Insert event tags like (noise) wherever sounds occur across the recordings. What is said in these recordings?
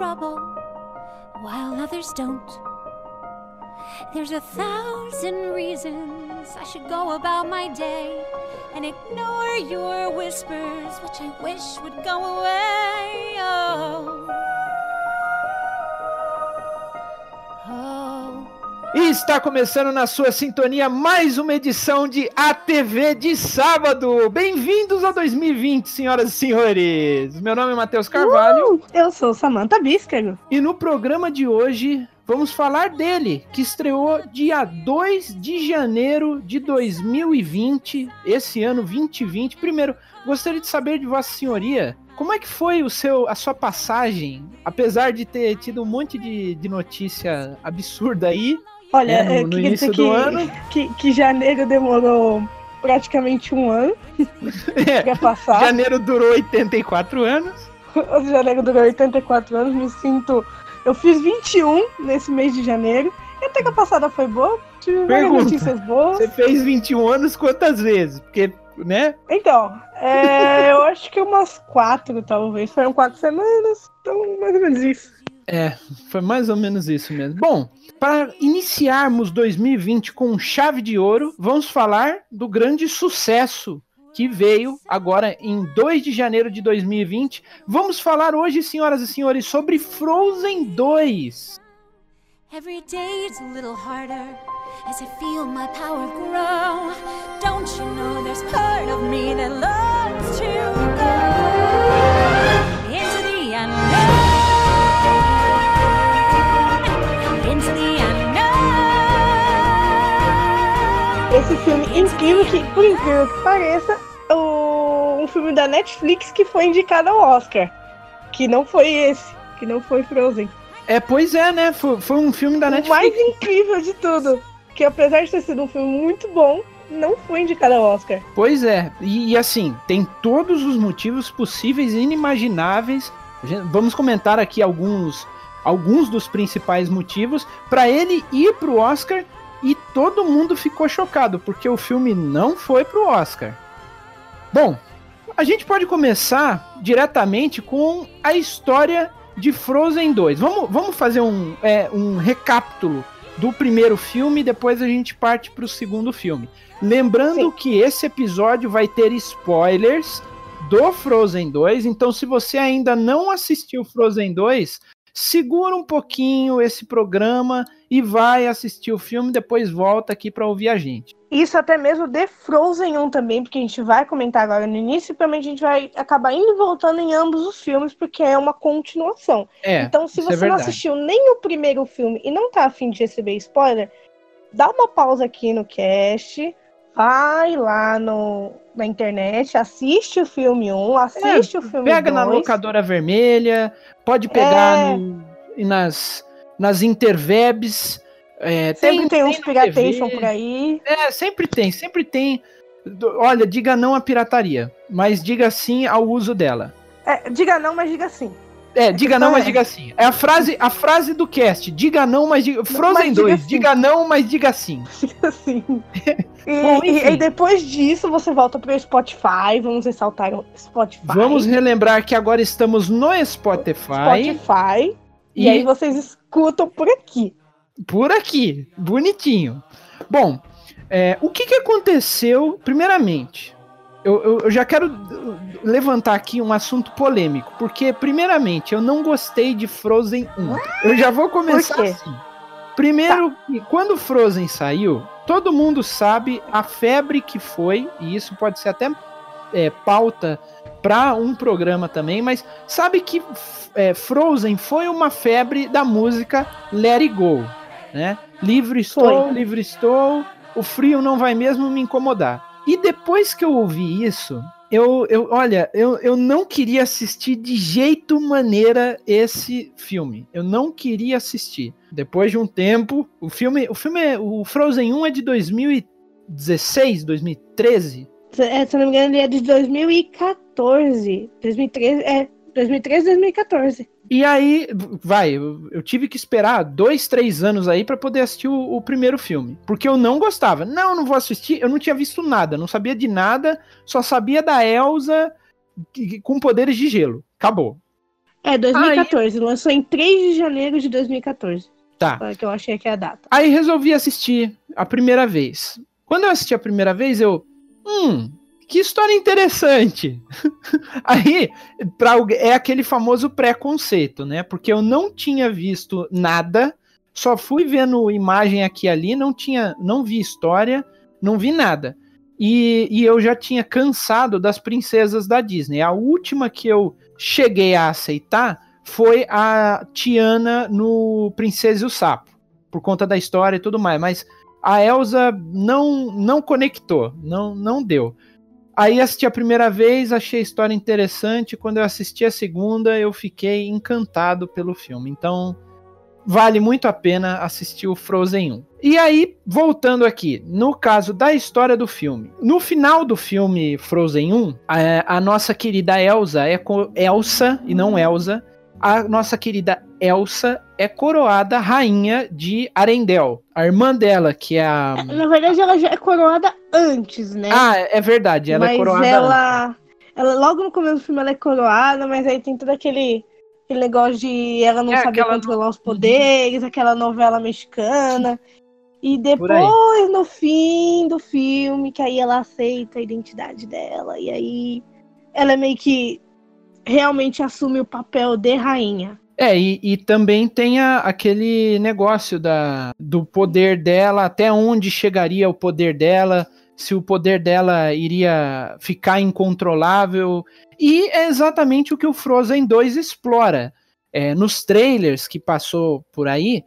Trouble, while others don't. There's a thousand reasons I should go about my day and ignore your whispers, which I wish would go away. Oh. Está começando na sua sintonia mais uma edição de ATV de sábado. Bem-vindos a 2020, senhoras e senhores. Meu nome é Matheus Carvalho Uh, eu sou Samantha Bíscaro. e no programa de hoje vamos falar dele, que estreou dia 2 de janeiro de 2020, esse ano 2020. Primeiro, gostaria de saber de Vossa Senhoria. Como é que foi o seu, a sua passagem, apesar de ter tido um monte de, de notícia absurda aí, Olha, É, no- eu queria dizer do que, ano. Que, que janeiro demorou praticamente um ano (laughs) É, pra passar. janeiro durou 84 anos. janeiro durou 84 anos, me sinto. Eu fiz 21 nesse mês de janeiro. E até que a passada foi boa. Tive Pergunta. notícias boas. Você fez 21 anos quantas vezes? Porque, né? Então, é, (laughs) eu acho que umas quatro, talvez. Foram quatro semanas. Então, mais ou menos isso. É, foi mais ou menos isso mesmo. Bom, para iniciarmos 2020 com chave de ouro, vamos falar do grande sucesso que veio agora em 2 de janeiro de 2020. Vamos falar hoje, senhoras e senhores, sobre Frozen 2. Every day's a little harder as I feel my power grow. Don't you know there's part of me that to go Esse filme incrível que, por incrível que pareça, o, um filme da Netflix que foi indicado ao Oscar. Que não foi esse, que não foi Frozen. É, pois é, né? Foi, foi um filme da o Netflix. mais incrível de tudo, que apesar de ter sido um filme muito bom, não foi indicado ao Oscar. Pois é, e, e assim, tem todos os motivos possíveis e inimagináveis. Vamos comentar aqui alguns, alguns dos principais motivos para ele ir pro Oscar e todo mundo ficou chocado porque o filme não foi pro Oscar. Bom, a gente pode começar diretamente com a história de Frozen 2. Vamos, vamos fazer um, é, um recapítulo do primeiro filme, depois a gente parte para o segundo filme. Lembrando Sim. que esse episódio vai ter spoilers do Frozen 2, então se você ainda não assistiu Frozen 2, segura um pouquinho esse programa e vai assistir o filme, depois volta aqui para ouvir a gente. Isso até mesmo de Frozen 1 também, porque a gente vai comentar agora no início, e provavelmente a gente vai acabar indo e voltando em ambos os filmes, porque é uma continuação. É, então, se é você não verdade. assistiu nem o primeiro filme e não tá afim de receber spoiler, dá uma pausa aqui no cast, vai lá no, na internet, assiste o filme 1, assiste o filme É, Pega 2. na locadora vermelha, pode pegar É. no- nas, nas interwebs. é, Sempre tem, uns na piratation por aí. É, sempre tem, sempre tem. Olha, diga não à pirataria, mas diga sim ao uso dela. É, diga não, mas diga sim. É, diga não, mas é- diga sim. É a frase, a frase do cast. Diga não, mas diga. Frozen diga 2, sim. diga não, mas diga sim. (laughs) Assim. (laughs) E, Bom, e- e depois disso você volta pro Spotify, vamos ressaltar o Spotify. Vamos relembrar que agora estamos no Spotify. Spotify. E, E, aí vocês escutam por aqui. por aqui, bonitinho. Bom, é, o que, que aconteceu, primeiramente? Eu, eu- eu já quero levantar aqui um assunto polêmico, porque, primeiramente, eu não gostei de Frozen 1. Eu já vou começar assim. Primeiro, que quando Frozen saiu, todo mundo sabe a febre que foi, e isso pode ser até é, pauta para um programa também, mas sabe que é, Frozen foi uma febre da música Let It Go, né? Livre estou, Foi. livre estou, o frio não vai mesmo me incomodar. E depois que eu ouvi isso, eu, eu olha, eu, eu não queria assistir de jeito maneira esse filme. Eu não queria assistir. Depois de um tempo, o filme, o filme, é, o Frozen 1 é de 2016, 2013. É, se eu não me engano, ele é de 2014. 2013, é, 2013, 2014. E aí, vai, eu, eu, tive que esperar dois, três anos aí para poder assistir o, o, primeiro filme. Porque eu não gostava. Não, não vou assistir. Eu não tinha visto nada, não sabia de nada, só sabia da Elsa com poderes de gelo. Acabou. É, 2014. Aí... Lançou em 3 de janeiro de 2014. Tá. Que eu achei que é a data. Aí resolvi assistir a primeira vez. Quando eu assisti a primeira vez, eu. Hum, que história interessante. (laughs) Aí, pra, é aquele famoso preconceito, né? Porque eu não tinha visto nada, só fui vendo imagem aqui e ali, não tinha, não vi história, não vi nada. E, e eu já tinha cansado das princesas da Disney. A última que eu cheguei a aceitar foi a Tiana no Princesa e o Sapo, por conta da história e tudo mais. Mas a Elsa não não conectou, não não deu. Aí assisti a primeira vez, achei a história interessante. Quando eu assisti a segunda, eu fiquei encantado pelo filme. Então, vale muito a pena assistir o Frozen 1. E aí, voltando aqui, no caso da história do filme. No final do filme Frozen 1, a, a nossa querida Elsa é Elsa e não Elsa. A nossa querida Elsa é coroada rainha de Arendelle. A irmã dela, que é a. Na verdade, ela já é coroada antes, né? Ah, é verdade, ela é mas é coroada. Ela, ela, logo no começo do filme, ela é coroada, mas aí tem todo aquele, aquele negócio de ela não é, saber controlar no... os poderes, aquela novela mexicana. E depois, no fim do filme, que aí ela aceita a identidade dela. E aí ela é meio que realmente assume o papel de rainha. É, e, e também tem a, aquele negócio da, do poder dela, até onde chegaria o poder dela, se o poder dela iria ficar incontrolável. E é exatamente o que o Frozen 2 explora. É, nos trailers que passou por aí,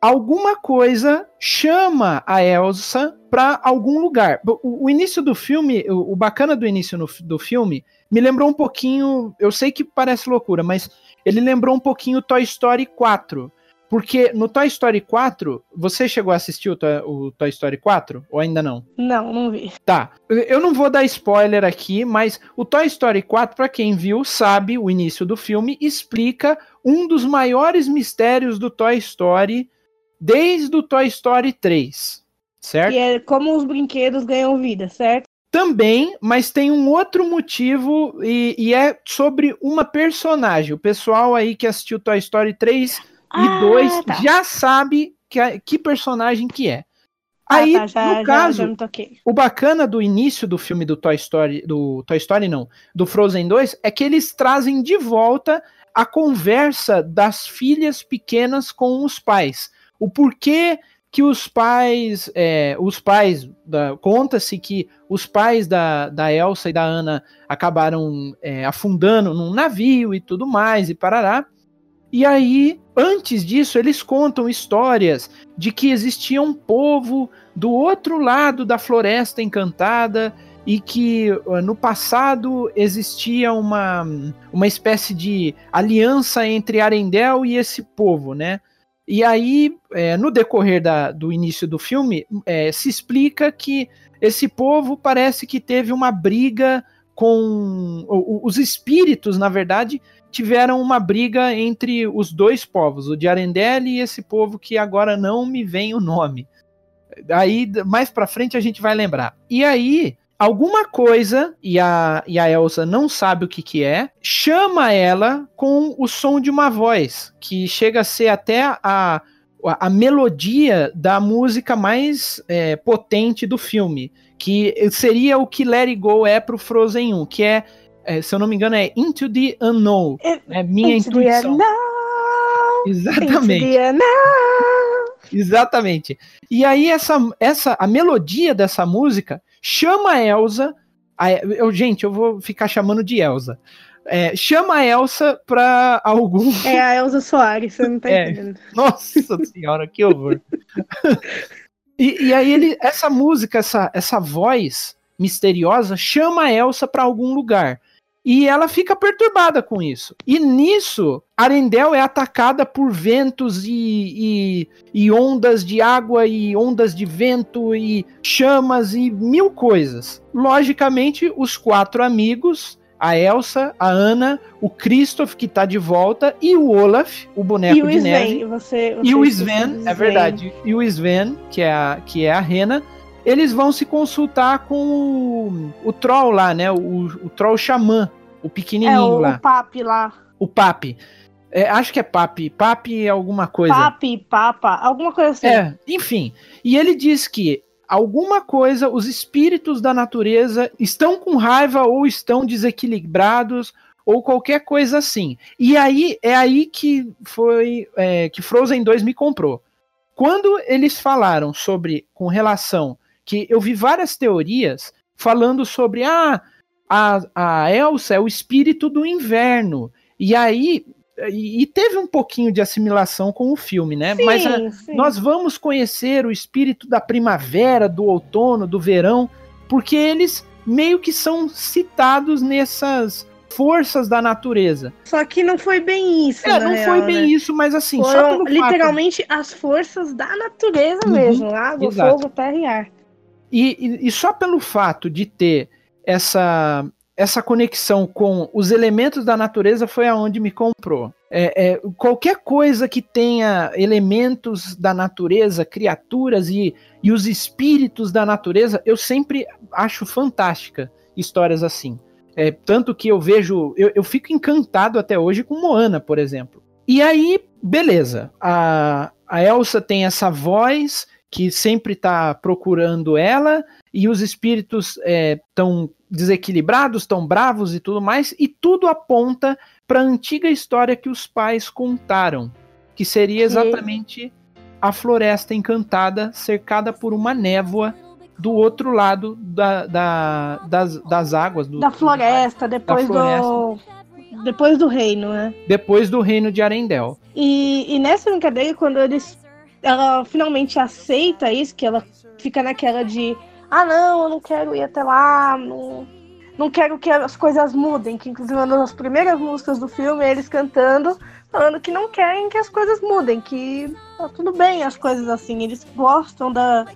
alguma coisa chama a Elsa para algum lugar. O, o, início do filme, o, o bacana do início no, do filme, me lembrou um pouquinho. Eu sei que parece loucura, mas ele lembrou um pouquinho Toy Story 4. Porque no Toy Story 4, você chegou a assistir o, Toy, o Toy Story 4? Ou ainda não? Não, não vi. Tá. Eu não vou dar spoiler aqui, mas o Toy Story 4, para quem viu, sabe, o início do filme explica um dos maiores mistérios do Toy Story desde o Toy Story 3. Certo? Que é como os brinquedos ganham vida, certo? Também, mas tem um outro motivo e, e, é sobre uma personagem. O pessoal aí que assistiu Toy Story 3 ah, e 2 tá. já sabe que, que personagem que é. Ah, aí, tá, já, no caso, já, já o bacana do início do filme do Toy Story, do Toy Story não, do Frozen 2, é que eles trazem de volta a conversa das filhas pequenas com os pais. O porquê que os pais, é, os pais, conta-se que os pais da, da Elsa e da Ana acabaram é, afundando num navio e tudo mais, e parará. E aí, antes disso, eles contam histórias de que existia um povo do outro lado da floresta encantada e que no passado existia uma, uma espécie de aliança entre Arendelle e esse povo, né? E aí, é, no decorrer da, do início do filme, é, se explica que esse povo parece que teve uma briga com. Os espíritos, na verdade, tiveram uma briga entre os dois povos, o de Arendelle e esse povo que agora não me vem o nome. Aí, mais pra frente, a gente vai lembrar. E aí, alguma coisa, e a, e a Elsa não sabe o que, que é, chama ela com o som de uma voz, que chega a ser até a, a, melodia da música mais é, potente do filme, que seria o que Let It Go é pro Frozen 1, que é, é se eu não me engano, é Into the Unknown. É, é minha Into intuição. Exatamente. Exatamente. E aí essa, essa a melodia dessa música chama a Elsa. A, eu, gente, eu vou ficar chamando de Elsa. É, chama a Elsa pra algum. É a Elsa Soares, você não tá (laughs) é. entendendo. Nossa (laughs) senhora, que horror. (laughs) e, e, aí ele, essa música, essa, essa voz, misteriosa chama a Elsa para algum lugar. E ela fica perturbada com isso. E nisso, Arendelle é atacada por ventos e, e, e, ondas de água e ondas de vento e chamas e mil coisas. Logicamente, os quatro amigos, a Elsa, a Ana, o Christoph, que tá de volta, e o Olaf, o boneco E o de Sven, neve. você, você E o Sven, é verdade. E o Sven, que é a, que é a Rena, eles vão se consultar com o, o Troll lá, né? O, o Troll Xamã, o É pequenininho o, lá. o Papi lá. O Papi. É, acho que é Papi. Papi é alguma coisa. Papi, Papa, alguma coisa assim. É, enfim. E ele diz que alguma coisa, os espíritos da natureza estão com raiva ou estão desequilibrados ou qualquer coisa assim. E aí é aí que foi é, que Frozen 2 me comprou. Quando eles falaram sobre com relação que eu vi várias teorias falando sobre ah, a, a Elsa é o espírito do inverno. E aí e, teve um pouquinho de assimilação com o filme, né? Sim, Mas a- sim. nós vamos conhecer o espírito da primavera, do outono, do verão, porque eles meio que são citados nessas forças da natureza. Só que não foi bem isso, É, não real, foi bem né? isso, mas assim, só Foram pelo fato- literalmente as forças da natureza Uhum, mesmo. Água, exato. fogo, terra e ar. E, e- e só pelo fato de ter essa, essa conexão com os elementos da natureza foi aonde me comprou. É, é, qualquer coisa que tenha elementos da natureza, criaturas e, e os espíritos da natureza, eu sempre acho fantástica histórias assim. É, tanto que eu vejo, eu, eu fico encantado até hoje com Moana, por exemplo. E aí, beleza. A, a Elsa tem essa voz que sempre está procurando ela, e os espíritos estão desequilibrados, estão bravos e tudo mais, e tudo aponta para a antiga história que os pais contaram, que seria exatamente a floresta encantada, cercada por uma névoa do outro lado da, da- das, das águas. Do, Da floresta, depois do. Depois do reino, né? Depois do reino de Arendelle. E, e nessa brincadeira, quando eles. Ela finalmente aceita isso, que ela fica naquela de. Ah, não, eu não quero ir até lá, não, não quero que as coisas mudem. Que inclusive uma das primeiras músicas do filme é eles cantando, falando que não querem que as coisas mudem, que tá tudo bem as coisas assim, eles gostam da,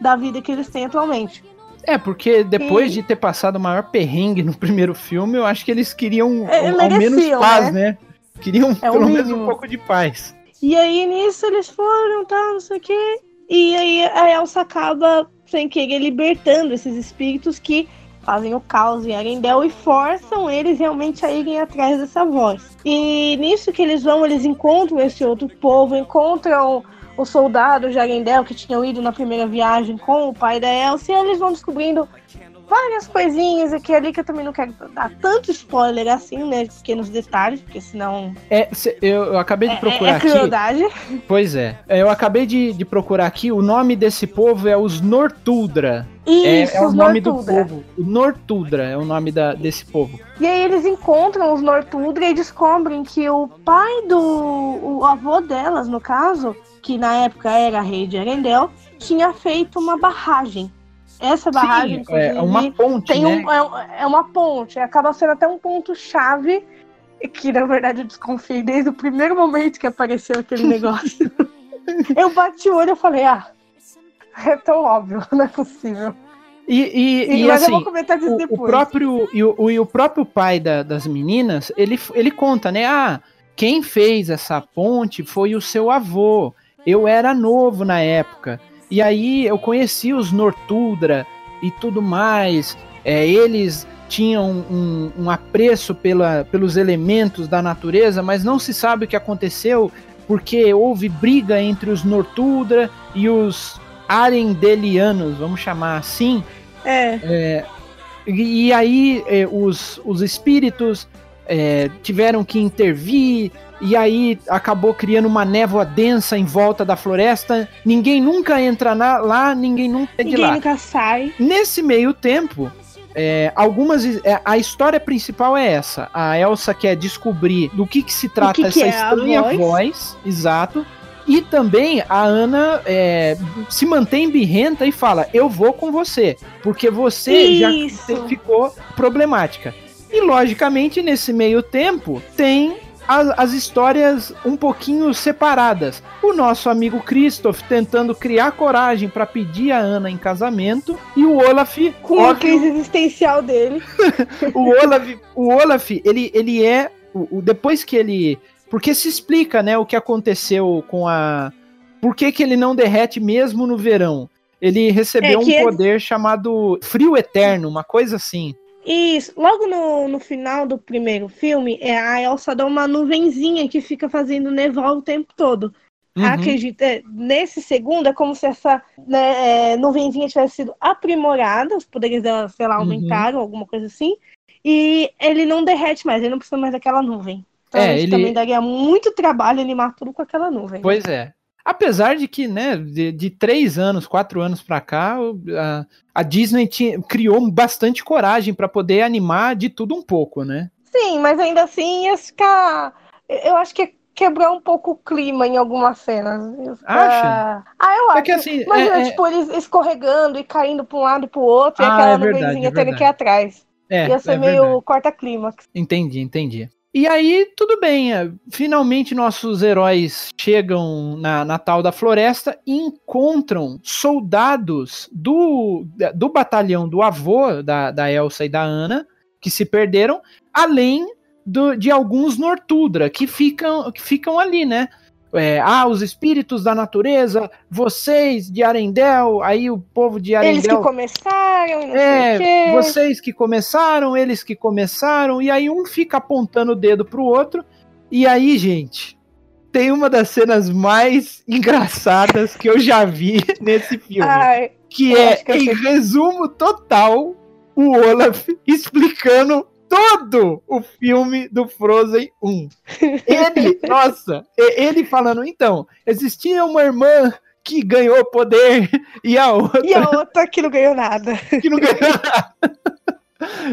da vida que eles têm atualmente. É, porque depois Sim. de ter passado o maior perrengue no (laughs) primeiro filme, eu acho que eles queriam É, ao, menos paz, né? Queriam É pelo menos um pouco de paz. E aí nisso eles foram, tá, não sei o quê. E aí a Elsa acaba, sem querer, libertando esses espíritos que fazem o caos em Arendelle e forçam eles realmente a irem atrás dessa voz. E nisso que eles vão, eles encontram esse outro povo, encontram os soldados de Arendelle que tinham ido na primeira viagem com o pai da Elsa, e eles vão descobrindo várias coisinhas aqui e ali que eu também não quero dar tanto spoiler assim, né? Pequenos detalhes, porque senão É, eu, eu acabei de é, procurar é aqui. crueldade. Pois é. É, Eu acabei de, de procurar aqui. O nome desse povo é os Nortuldra. É, Isso, é o os nome do Nortuldra. povo. O Nortuldra é o nome da, desse povo. E aí eles encontram os Nortuldra e descobrem que o pai do. o avô delas, no caso, que na época era rei de Arendelle, tinha feito uma barragem. Essa barragem, Sim, é uma ponte, tem né? um, é, é uma ponte, acaba sendo até um ponto-chave, que na verdade eu desconfiei desde o primeiro momento que apareceu aquele negócio. (laughs) eu bati o olho e falei, ah, é tão óbvio, (laughs) não é possível. E, e, E, e, assim, eu vou comentar disso o, o depois. próprio e o, o- e o próprio pai da- das meninas, ele, ele conta, né? Ah, quem fez essa ponte foi o seu avô. Eu era novo na época. E aí eu conheci os Nortuldra e tudo mais. É, eles tinham um, um apreço pela, pelos elementos da natureza, mas não se sabe o que aconteceu porque houve briga entre os Nortuldra e os Arendelianos, vamos chamar assim. É, E, e aí eh, os, os espíritos eh, tiveram que intervir, e aí acabou criando uma névoa densa em volta da floresta. Ninguém nunca entra na- lá, ninguém nunca é de ninguém lá. nunca sai. Nesse meio tempo, é, algumas. é, a história principal é essa. A Elsa quer descobrir do que, que se trata que que essa é a estranha voz. voz. Exato. E também a Ana é, se mantém birrenta e fala: Eu vou com você, porque você Isso. já ficou problemática. E logicamente, nesse meio tempo, tem as, as histórias um pouquinho separadas. O nosso amigo Christoph tentando criar coragem para pedir a Ana em casamento e o Olaf Com a crise existencial dele. (laughs) o Olaf, o Olaf, ele, ele é o, o- depois que ele, porque se explica, né, o que aconteceu com a, por que que ele não derrete mesmo no verão? Ele recebeu É um que ele- poder chamado frio eterno, uma coisa assim. Isso, logo no, no final do primeiro filme, é, a Elsa dá uma nuvenzinha que fica fazendo nevar o tempo todo. Uhum. Acredita, é, nesse segundo é como se essa né, é, nuvenzinha tivesse sido aprimorada, os poderes dela, sei lá, Uhum. aumentaram, alguma coisa assim, e ele não derrete mais, ele não precisa mais daquela nuvem. Então, É, ele- também daria muito trabalho animar tudo com aquela nuvem. Pois é. Apesar de que, né, de, de três anos, quatro anos pra cá, a, a Disney tinha- criou bastante coragem pra poder animar de tudo um pouco, né? Sim, mas ainda assim ia ficar. Eu acho que quebrou um pouco o clima em algumas cenas. Acha? Ah, eu acho. É que assim, Mas é- é- tipo, eles escorregando e caindo pra um lado e pro outro, e Ah, aquela é verdade, nuvenzinha é tendo que ir atrás. é, Ia ser é meio corta-clímax. Entendi, entendi. E aí, tudo bem. é, Finalmente, nossos heróis chegam na, na tal da floresta e encontram soldados do, do batalhão do avô da, da Elsa e da Ana, que se perderam, além do- de alguns Nortudra, que ficam, que ficam ali, né? É, ah, os espíritos da natureza, vocês de Arendelle, aí o povo de Eles que Arendelle. começaram não sei o É, quê. vocês que começaram, eles que começaram, e aí um fica apontando o dedo pro outro. E aí, gente, tem uma das cenas mais (laughs) engraçadas que eu já vi (laughs) nesse filme, Ai, que é, que em sei. resumo total, o Olaf (laughs) explicando todo o filme do Frozen 1. Ele, (laughs) nossa, ele falando, então, existia uma irmã que ganhou poder e a outra e a outra que não ganhou nada. (laughs) que não ganhou nada.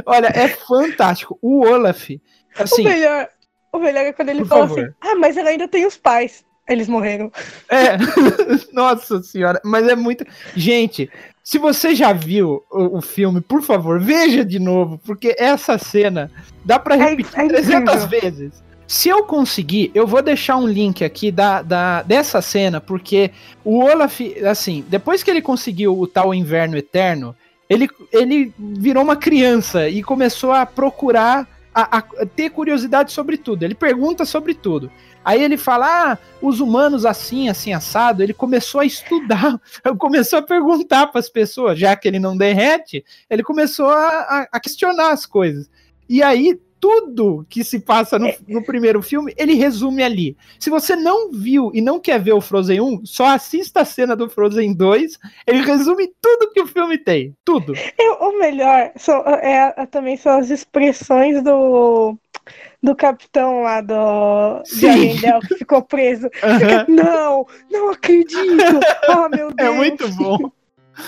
Olha, é fantástico. O Olaf, assim, o, melhor, o melhor é quando ele fala favor. assim: Ah, mas ela ainda tem os pais. Eles morreram. é. (laughs) Nossa senhora, mas é muito. Gente, se você já viu o, o filme, por favor, veja de novo, porque essa cena dá pra É- repetir é 300 incrível. vezes. Se eu conseguir, eu vou deixar um link aqui da, da, dessa cena, porque o Olaf, assim, depois que ele conseguiu o tal Inverno Eterno, ele, ele virou uma criança e começou a procurar, a, a ter curiosidade sobre tudo. Ele pergunta sobre tudo. Aí ele fala, ah, os humanos assim, assim, assado. Ele começou a estudar, (laughs) começou a perguntar para as pessoas, já que ele não derrete, ele começou a, a- questionar as coisas. E aí, tudo que se passa no, no primeiro filme, ele resume ali. Se você não viu e não quer ver o Frozen 1, só assista a cena do Frozen 2. Ele resume tudo que o filme tem. Tudo. Eu- o melhor são, é, é- também são as expressões do, do capitão lá do de Sim. Arendelle que ficou preso. Não, não acredito. (laughs) Oh, meu É Deus. muito bom.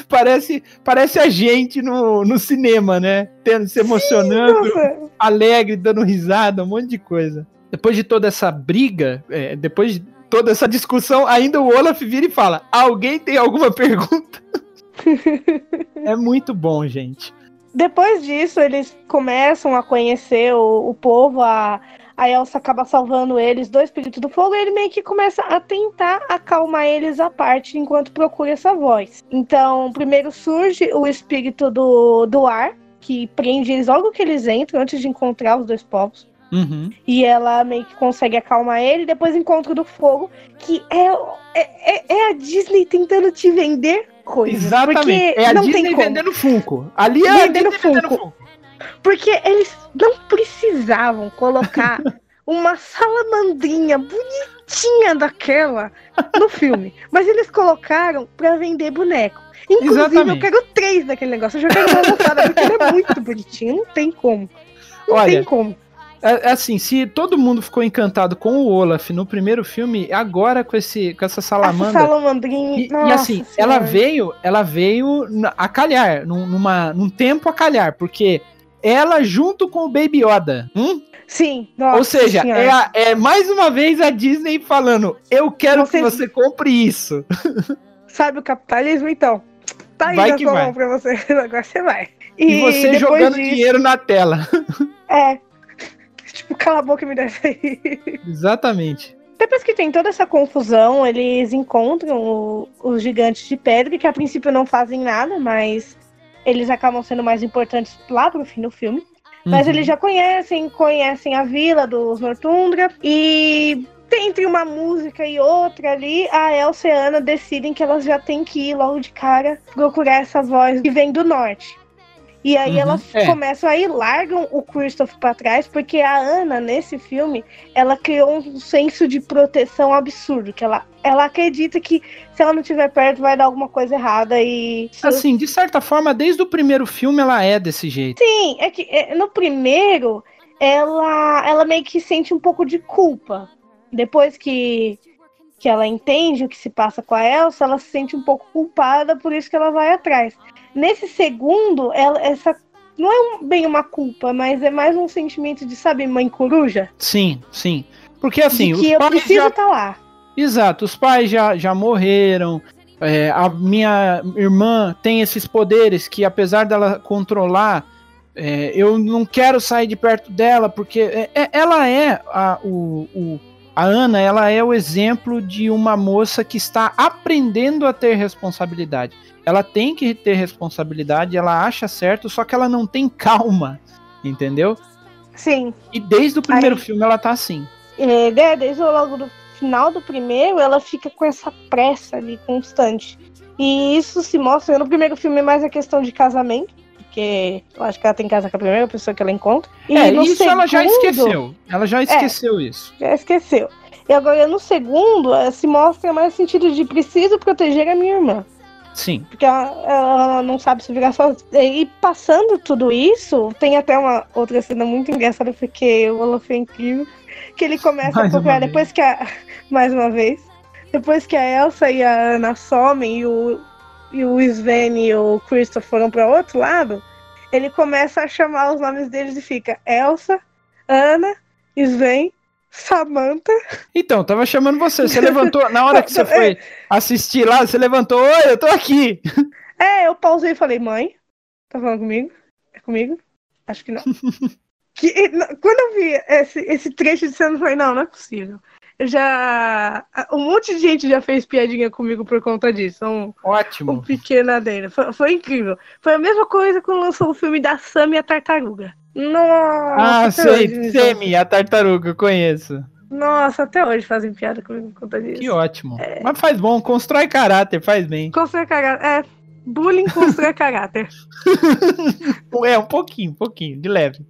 Parece, parece a gente no, no cinema, né? Tendo, se emocionando, Nossa, alegre, dando risada, um monte de coisa. Depois de toda essa briga, é, depois de toda essa discussão, ainda o Olaf vira e fala: Alguém tem alguma pergunta? (laughs) é muito bom, gente. Depois disso, eles começam a conhecer o, o povo, a, a Elsa acaba salvando eles do espírito do fogo, e ele meio que começa a tentar acalmar eles à parte enquanto procura essa voz. Então, primeiro surge o espírito do, do ar, que prende eles logo que eles entram, antes de encontrar os dois povos. Uhum. E ela meio que consegue acalmar ele. Depois encontro o do fogo, que é, é, é- é a Disney tentando te vender coisas. Exatamente. É a não Disney vendendo Funko. Ali é a Vendendo Disney vendendo Funko. Funko. Porque eles não precisavam colocar (laughs) uma salamandrinha bonitinha daquela no filme. Mas eles colocaram pra vender boneco. Inclusive, Exatamente. eu quero três daquele negócio. Eu já quero uma moçada, porque ele é muito bonitinho. Não tem como. Não Olha, tem como. É, assim, se todo mundo ficou encantado com o Olaf no primeiro filme, agora com, esse, com essa Essa salamandra. salamandrinha. E, e assim, Senhora. ela veio, ela veio a calhar, num, numa, num tempo a calhar, porque ela junto com o Baby Yoda, hum? Sim. Nossa Ou seja, é, a- é mais uma vez a Disney falando: eu quero Você- que você compre isso. (laughs) Sabe o capitalismo, então? Tá aí Vai na sua mão pra você. (laughs) Agora você vai. E, você depois jogando disso- dinheiro na tela. É. Tipo, cala a boca e me isso aí. Exatamente. Depois que tem toda essa confusão, eles encontram o- os gigantes de pedra, que a princípio não fazem nada, mas eles acabam sendo mais importantes lá pro fim do filme. Mas Uhum. eles já conhecem, conhecem a vila dos Nortundra e entre uma música e outra ali, a Elsa e a Ana decidem que elas já têm que ir logo de cara procurar essa voz que vem do norte. E aí Uhum, elas é. começam aí, largam o Christoph pra trás, porque a Ana, nesse filme, ela criou um senso de proteção absurdo, que ela, ela acredita que se ela não estiver perto vai dar alguma coisa errada e... Assim, de certa forma, desde o primeiro filme ela é desse jeito. Sim, é que é, no primeiro ela, ela meio que sente um pouco de culpa. Depois que, que ela entende o que se passa com a Elsa, ela se sente um pouco culpada, por isso que ela vai atrás. Nesse segundo, ela, essa não é um- bem uma culpa, mas é mais um sentimento de, sabe, mãe coruja? Sim, sim. Porque assim, de os que eu pais preciso já estar lá. Exato, os pais já, já morreram. é, a minha irmã tem esses poderes que, apesar dela controlar, é, eu não quero sair de perto dela, porque é- é- ela é a, o, o- a Ana, ela é o exemplo de uma moça que está aprendendo a ter responsabilidade. Ela tem que ter responsabilidade, ela acha certo, só que ela não tem calma, entendeu? Sim. E desde o primeiro Aí- filme ela tá assim. É, né, desde o logo do final do primeiro, ela fica com essa pressa ali constante. E isso se mostra no primeiro filme mais a questão de casamento, porque eu acho que ela tem que casar com a primeira pessoa que ela encontra. E é, isso ela já segundo- É. esqueceu. Ela já esqueceu isso. Já esqueceu. E agora no segundo, eh, se mostra mais sentido de preciso proteger a minha irmã. Sim. Porque ela, ela não sabe se virar sozinha. E passando tudo isso, tem até uma outra cena muito engraçada, porque o Olaf é incrível. Que ele começa Mais a procurar uma vez. depois que a. (laughs) Mais uma vez. Depois que a Elsa e a Ana somem e o, e o Sven e o Christopher foram para outro lado, ele começa a chamar os nomes deles e fica Elsa, Ana, Sven, Samantha. Então, tava chamando você. Você levantou, na hora que você (laughs) foi assistir lá, você levantou, oi, eu tô aqui. É, eu pausei e falei, mãe, tá falando comigo? É comigo? Acho que não. (laughs) Que- quando eu vi esse, esse trecho de cena, eu falei, não, não é possível. Já. Um monte de gente já fez piadinha comigo por conta disso. Um, um Ótimo. pequeno adendo. Foi, foi incrível. Foi a mesma coisa quando lançou o filme da Sam e a Tartaruga. Nossa, Ah, sei, Semi, a tartaruga, eu conheço. Nossa, até hoje fazem piada comigo por conta disso. Que ótimo. É. Mas faz bom, constrói caráter, faz bem. Constrói caráter. É, bullying constrói (laughs) caráter. É, um pouquinho, um pouquinho, de leve.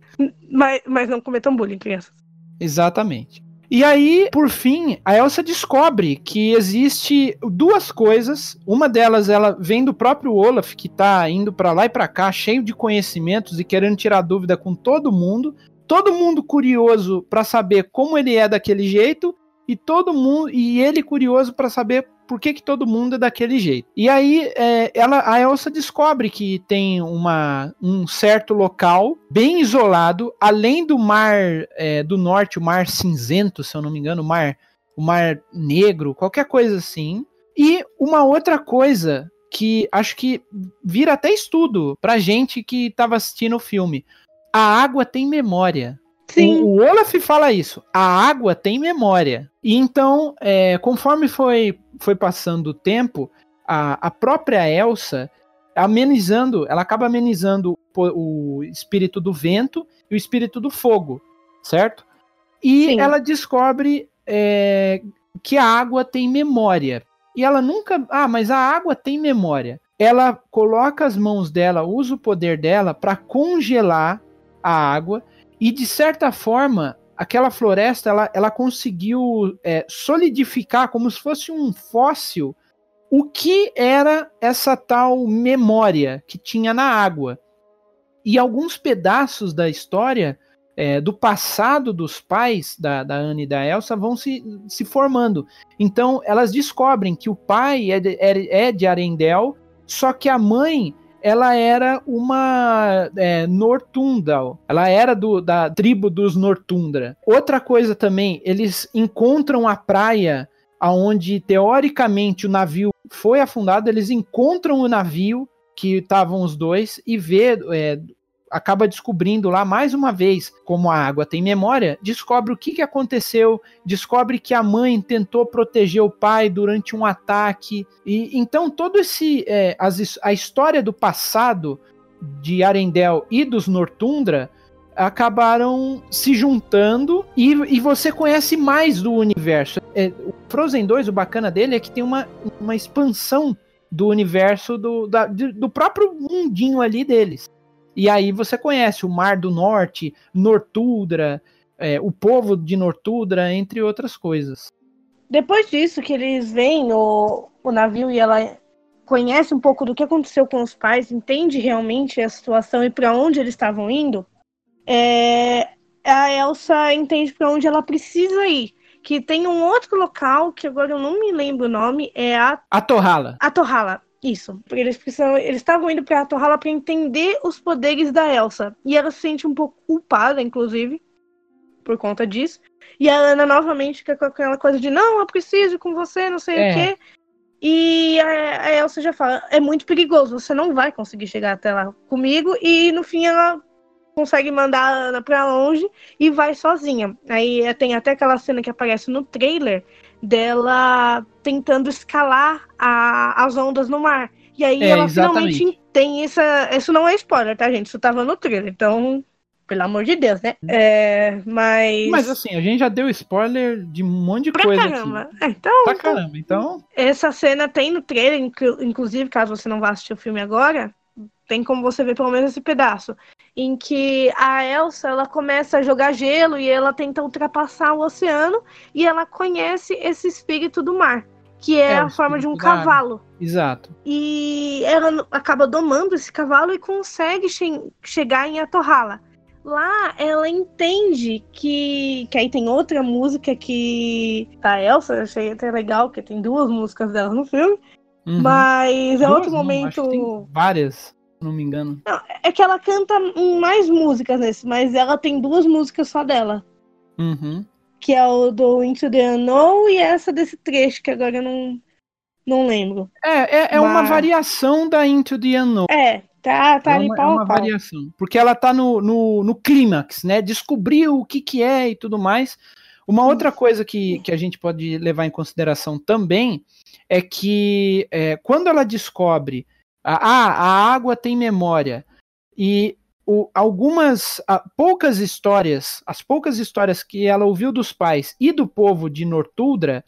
Mas, mas não cometam bullying, crianças. Exatamente. E aí, por fim, a Elsa descobre que existe duas coisas. Uma delas, ela vem do próprio Olaf, que tá indo pra lá e pra cá, cheio de conhecimentos e querendo tirar dúvida com todo mundo. Todo mundo curioso pra saber como ele é daquele jeito e todo mundo e ele curioso pra saber por que, que todo mundo é daquele jeito. E aí, é, ela, a Elsa descobre que tem uma, um certo local bem isolado, além do mar é, do norte, o mar cinzento, se eu não me engano, o mar, o mar negro, qualquer coisa assim. E uma outra coisa que acho que vira até estudo pra gente que tava assistindo o filme. A água tem memória. Sim. O, o Olaf fala isso. A água tem memória. E então, é, conforme foi, foi passando o tempo, a, a própria Elsa amenizando, ela acaba amenizando o, o espírito do vento e o espírito do fogo, certo? E Sim. ela descobre é, que a água tem memória. E ela nunca. Ah, mas a água tem memória. Ela coloca as mãos dela, usa o poder dela para congelar a água e de certa forma aquela floresta ela, ela conseguiu é, solidificar como se fosse um fóssil o que era essa tal memória que tinha na água. E alguns pedaços da história é, do passado dos pais da, da Anne e da Elsa vão se, se formando. Então elas descobrem que o pai é de, é, é de Arendelle só que a mãe ela era uma é, Nortundal. Ela era do, da tribo dos Nortundra. Outra coisa também, eles encontram a praia aonde teoricamente o navio foi afundado, eles encontram o navio que estavam os dois e vê é, acaba descobrindo lá mais uma vez como a água tem memória, descobre o que, que aconteceu, descobre que a mãe tentou proteger o pai durante um ataque e então todo esse é, as, a história do passado de Arendelle e dos Nortundra acabaram se juntando e, e você conhece mais do universo. É, o Frozen 2, o bacana dele é que tem uma, uma expansão do universo do, da, do próprio mundinho ali deles. E aí você conhece o Mar do Norte, Nortudra, é, o povo de Nortudra, entre outras coisas. Depois disso, que eles veem o, o navio e ela conhece um pouco do que aconteceu com os pais, entende realmente a situação e para onde eles estavam indo, é, a Elsa entende para onde ela precisa ir. Que tem um outro local, que agora eu não me lembro o nome, é a. A Torrala. Isso, porque eles precisam, eles estavam indo para a Torrala para entender os poderes da Elsa. E ela se sente um pouco culpada, inclusive, por conta disso. E a Ana novamente fica com aquela coisa de não, eu preciso ir com você, não sei é. o quê. E a, a Elsa já fala, é muito perigoso, você não vai conseguir chegar até lá comigo. E no fim ela consegue mandar a Ana pra longe e vai sozinha. Aí tem até aquela cena que aparece no trailer dela tentando escalar a, as ondas no mar. E aí é, ela exatamente. finalmente tem essa. Isso não é spoiler, tá, gente? Isso tava no trailer, então. Pelo amor de Deus, né? É, mas. Mas assim, a gente já deu spoiler de um monte de pra coisa. Caramba. Aqui. É, então, pra então, caramba. Então. Essa cena tem no trailer, inclusive, caso você não vá assistir o filme agora, tem como você ver pelo menos esse pedaço, em que a Elsa ela começa a jogar gelo e ela tenta ultrapassar o oceano e ela conhece esse espírito do mar, que é, é a forma de um cavalo. Exato. E ela acaba domando esse cavalo e consegue che chegar em Atorrala. Lá ela entende que. Que aí tem outra música que. Da Elsa, eu achei até legal, porque tem duas músicas dela no filme. Uhum. Mas é outro momento. várias não me engano. Não, é que ela canta mais músicas nesse, mas ela tem duas músicas só dela. Uhum. Que é o do Into the Unknown e essa desse trecho, que agora eu não, não lembro. É, é, é mas... uma variação da Into the Unknown. É, tá, tá é ali uma, pau, É uma pau. variação. Porque ela tá no, no, no clímax, né? Descobriu o que que é e tudo mais. Uma outra coisa que, que a gente pode levar em consideração também é que é, quando ela descobre ah, a água tem memória. E o, algumas, a, poucas histórias, as poucas histórias que ela ouviu dos pais e do povo de Nortuldra,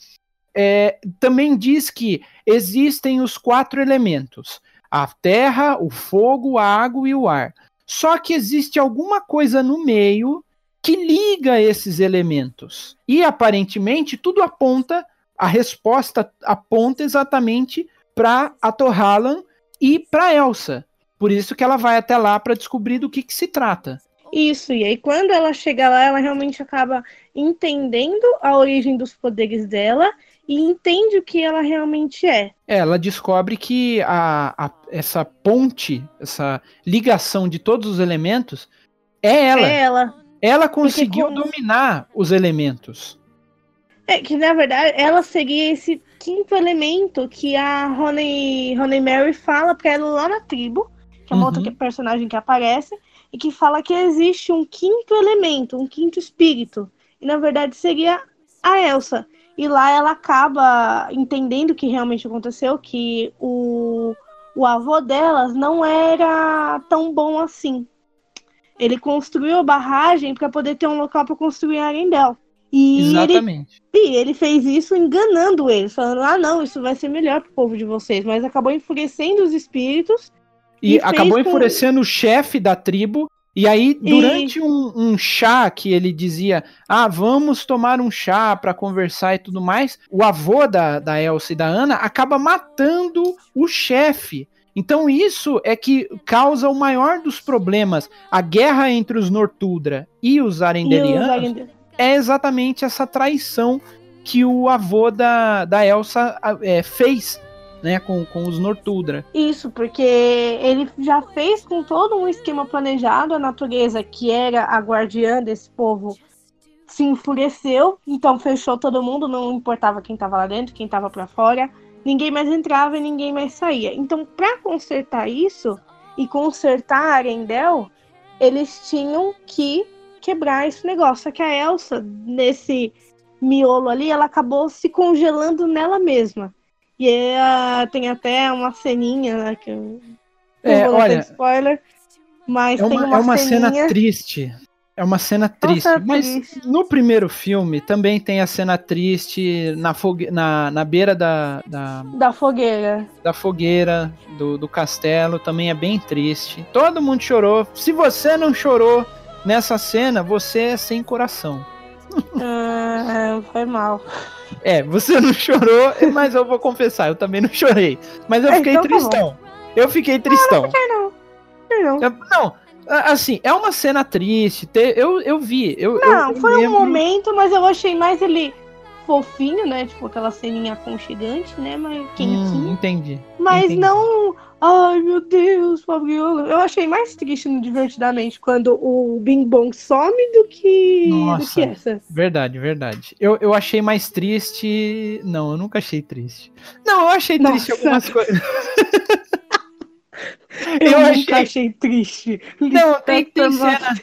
é, também diz que existem os quatro elementos: a terra, o fogo, a água e o ar. Só que existe alguma coisa no meio que liga esses elementos. E aparentemente tudo aponta, a resposta aponta exatamente para a Torhalan e para Elsa. Por isso que ela vai até lá para descobrir do que, que se trata. Isso, e aí quando ela chega lá, ela realmente acaba entendendo a origem dos poderes dela e entende o que ela realmente é. é ela descobre que a, a, essa ponte, essa ligação de todos os elementos é ela. É ela. Ela conseguiu com... dominar os elementos. É que na verdade ela seguia esse quinto elemento que a Honey, Honey Mary fala pra ela lá na tribo, que é uma uhum. outra personagem que aparece, e que fala que existe um quinto elemento, um quinto espírito. E na verdade seria a Elsa. E lá ela acaba entendendo o que realmente aconteceu, que o, o avô delas não era tão bom assim. Ele construiu a barragem para poder ter um local para construir a Arendelle. E Exatamente. Ele, e ele fez isso enganando eles, falando: ah, não, isso vai ser melhor pro povo de vocês. Mas acabou enfurecendo os espíritos. E, e acabou enfurecendo com... o chefe da tribo. E aí, durante e... um, um, chá que ele dizia: Ah, vamos tomar um chá para conversar e tudo mais, o avô da, da Elsa e da Ana acaba matando o chefe. Então, isso é que causa o maior dos problemas. A guerra entre os Nortudra e os Arendelianos é exatamente essa traição que o avô da, da Elsa é, fez né, com, com os Nortuldra. Isso, porque ele já fez com todo um esquema planejado, a natureza, que era a guardiã desse povo, se enfureceu, então fechou todo mundo, não importava quem estava lá dentro, quem estava para fora, ninguém mais entrava e ninguém mais saía. Então, para consertar isso e consertar Arendelle, eles tinham que quebrar esse negócio. Só que a Elsa, nesse miolo ali, ela acabou se congelando nela mesma. E ela tem até uma ceninha, né, que eu não É, dar olha, spoiler, mas É tem uma, uma, é uma ceninha... cena triste. É uma cena triste. Nossa, mas triste. no primeiro filme também tem a cena triste na, fogue na, na beira da, da, da fogueira. da fogueira do, do castelo. Também é bem triste. Todo mundo chorou. Se você não chorou nessa cena, você é sem coração. Ah, foi mal. É, você não chorou, mas eu vou confessar, eu também não chorei. Mas eu É, fiquei então tá tristão. Eu fiquei tristão. Não, não. Eu- Não, a- assim, é uma cena triste. te- Eu, eu vi. Eu, Não, eu foi um lembro- momento, mas eu achei mais ele fofinho, né? Tipo aquela ceninha aconchegante, né? Mas Hum, quentinho. entendi. mas entendi. não. Ai, meu Deus, Fabiola. Eu achei mais triste no Divertidamente quando o Bing Bong some do que, do Nossa. que essa. Verdade, verdade. Eu, eu achei mais triste. Não, eu nunca achei triste. Não, eu achei triste Nossa. algumas coisas. (laughs) Eu, Eu nunca achei- achei triste. Não, tem- tem cena-.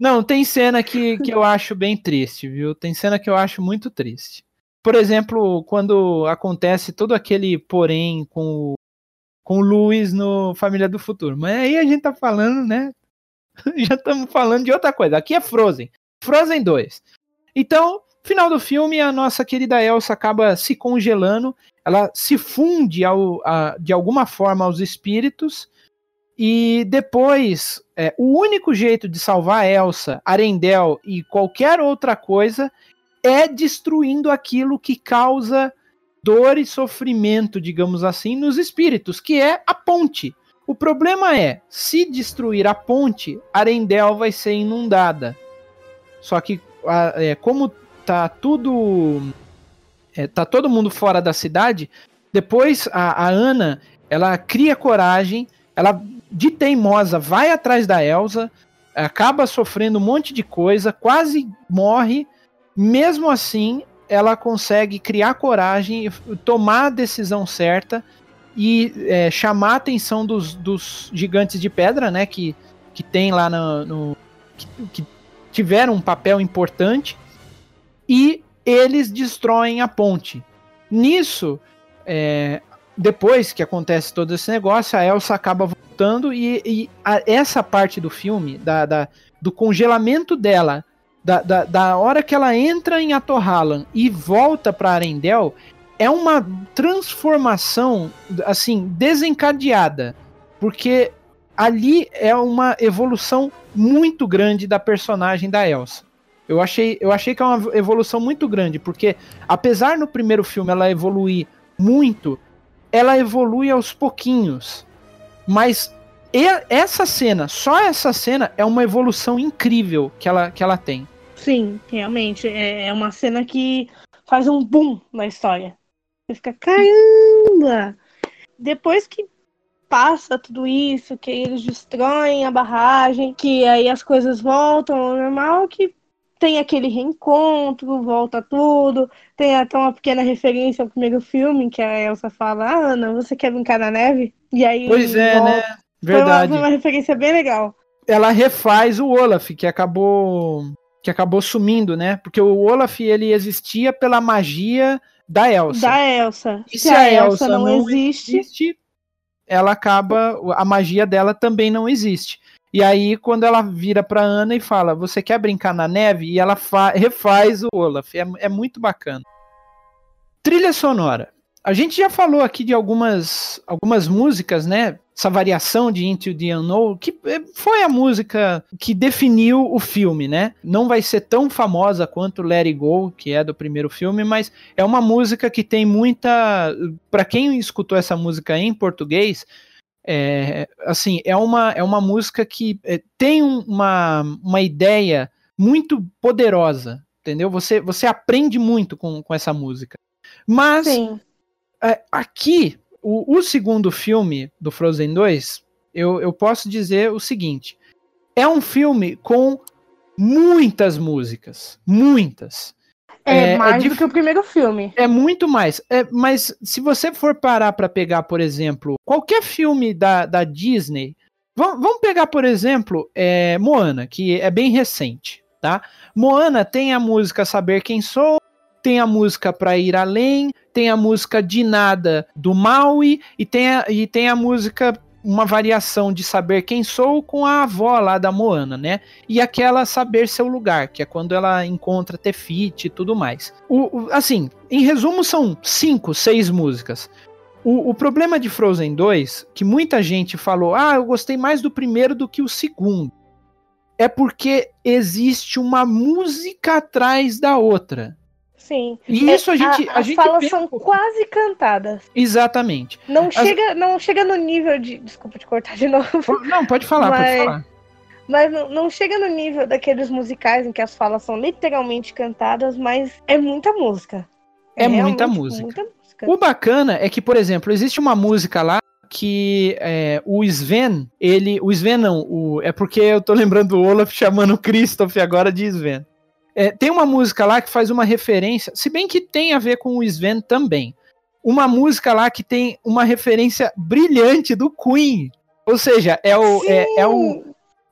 Não, tem cena que, que eu acho bem triste, viu? Tem cena que eu acho muito triste. Por exemplo, quando acontece todo aquele porém com o, com o Luiz no Família do Futuro. Mas aí a gente tá falando, né? (laughs) Já estamos falando de outra coisa. Aqui é Frozen. Frozen 2. Então, final do filme, a nossa querida Elsa acaba se congelando. Ela se funde ao, a- de alguma forma aos espíritos. E depois, é, o único jeito de salvar Elsa, Arendelle e qualquer outra coisa é destruindo aquilo que causa dor e sofrimento, digamos assim, nos espíritos, que é a ponte. O problema é, se destruir a ponte, Arendelle vai ser inundada. Só que, é, como tá tudo. é, tá todo mundo fora da cidade, depois a, a Ana ela cria coragem, ela de teimosa vai atrás da Elsa, acaba sofrendo um monte de coisa, quase morre. Mesmo assim, ela consegue criar coragem, tomar a decisão certa e é, chamar a atenção dos, dos gigantes de pedra, né? Que, que tem lá no. no- que, que tiveram um papel importante. E eles destroem a ponte. Nisso, é, depois que acontece todo esse negócio, a Elsa acaba voltando e, e a- essa parte do filme, da, da- do congelamento dela, da, da, da hora que ela entra em Atorhalan e volta para Arendelle, é uma transformação, assim, desencadeada, porque ali é uma evolução muito grande da personagem da Elsa. Eu achei, eu achei que é uma evolução muito grande, porque apesar no primeiro filme ela evoluir muito, ela evolui aos pouquinhos. Mas essa cena, só essa cena é uma evolução incrível que ela, que ela tem. Sim, realmente. É é uma cena que faz um boom na história. Você fica, caramba! Depois que passa tudo isso, que eles destroem a barragem, que aí as coisas voltam ao normal, que tem aquele reencontro, volta tudo. Tem até uma pequena referência ao primeiro filme, que a Elsa fala, ah, Ana, você quer brincar na neve? E aí Pois é, volta. né? Foi uma, Verdade. foi uma referência bem legal. Ela refaz o Olaf, que acabou que acabou sumindo, né? Porque o Olaf ele existia pela magia da Elsa. Da Elsa. E se, a Elsa, não, existe, existe, ela acaba a magia dela também não existe. E aí quando ela vira pra Ana e fala: "Você quer brincar na neve?" e ela fa- refaz o Olaf. É, é muito bacana. Trilha sonora. A gente já falou aqui de algumas, algumas músicas, né? Essa variação de Into the Unknown, que eh, foi a música que definiu o filme, né? Não vai ser tão famosa quanto Let It Go, que é do primeiro filme, mas é uma música que tem muita. Para quem escutou essa música em português, é, assim, é uma, é uma música que é, tem um- uma, uma ideia muito poderosa, entendeu? Você, você aprende muito com, com essa música. Mas é, aqui, o, o segundo filme do Frozen 2, eu, eu posso dizer o seguinte: é um filme com muitas músicas. Muitas. É, É, mais é do dif- que o primeiro filme. É muito mais. É, mas se você for parar pra pegar, por exemplo, qualquer filme da, da Disney, vam- vamos pegar, por exemplo, é, Moana, que é bem recente, tá? Moana tem a música Saber Quem Sou, tem a música Pra Ir Além, tem a música De Nada do Maui e tem a, e tem a música uma variação de Saber Quem Sou com a avó lá da Moana, né? E aquela Saber Seu Lugar, que é quando ela encontra Tefiti e tudo mais. O, o- assim, em resumo, são cinco, seis músicas. O, o problema de Frozen 2, que muita gente falou, ah, eu gostei mais do primeiro do que o segundo, é porque existe uma música atrás da outra. Sim. E isso a gente. É, a as gente falas são um quase cantadas. Exatamente. Não, As- chega, não chega no nível de. Desculpa te cortar de (laughs) novo. Não, pode falar, pode Mas- falar. Mas não, não chega no nível daqueles musicais em que as falas são literalmente cantadas, mas é muita música. É muita realmente música. Muita música. O bacana é que, por exemplo, existe uma música lá que é, o Sven, ele. O Sven não, o, é porque eu tô lembrando o Olaf chamando o Christoph agora de Sven. É, tem uma música lá que faz uma referência, se bem que tem a ver com o Sven também. Uma música lá que tem uma referência brilhante do Queen. Ou seja, é o, é, é o,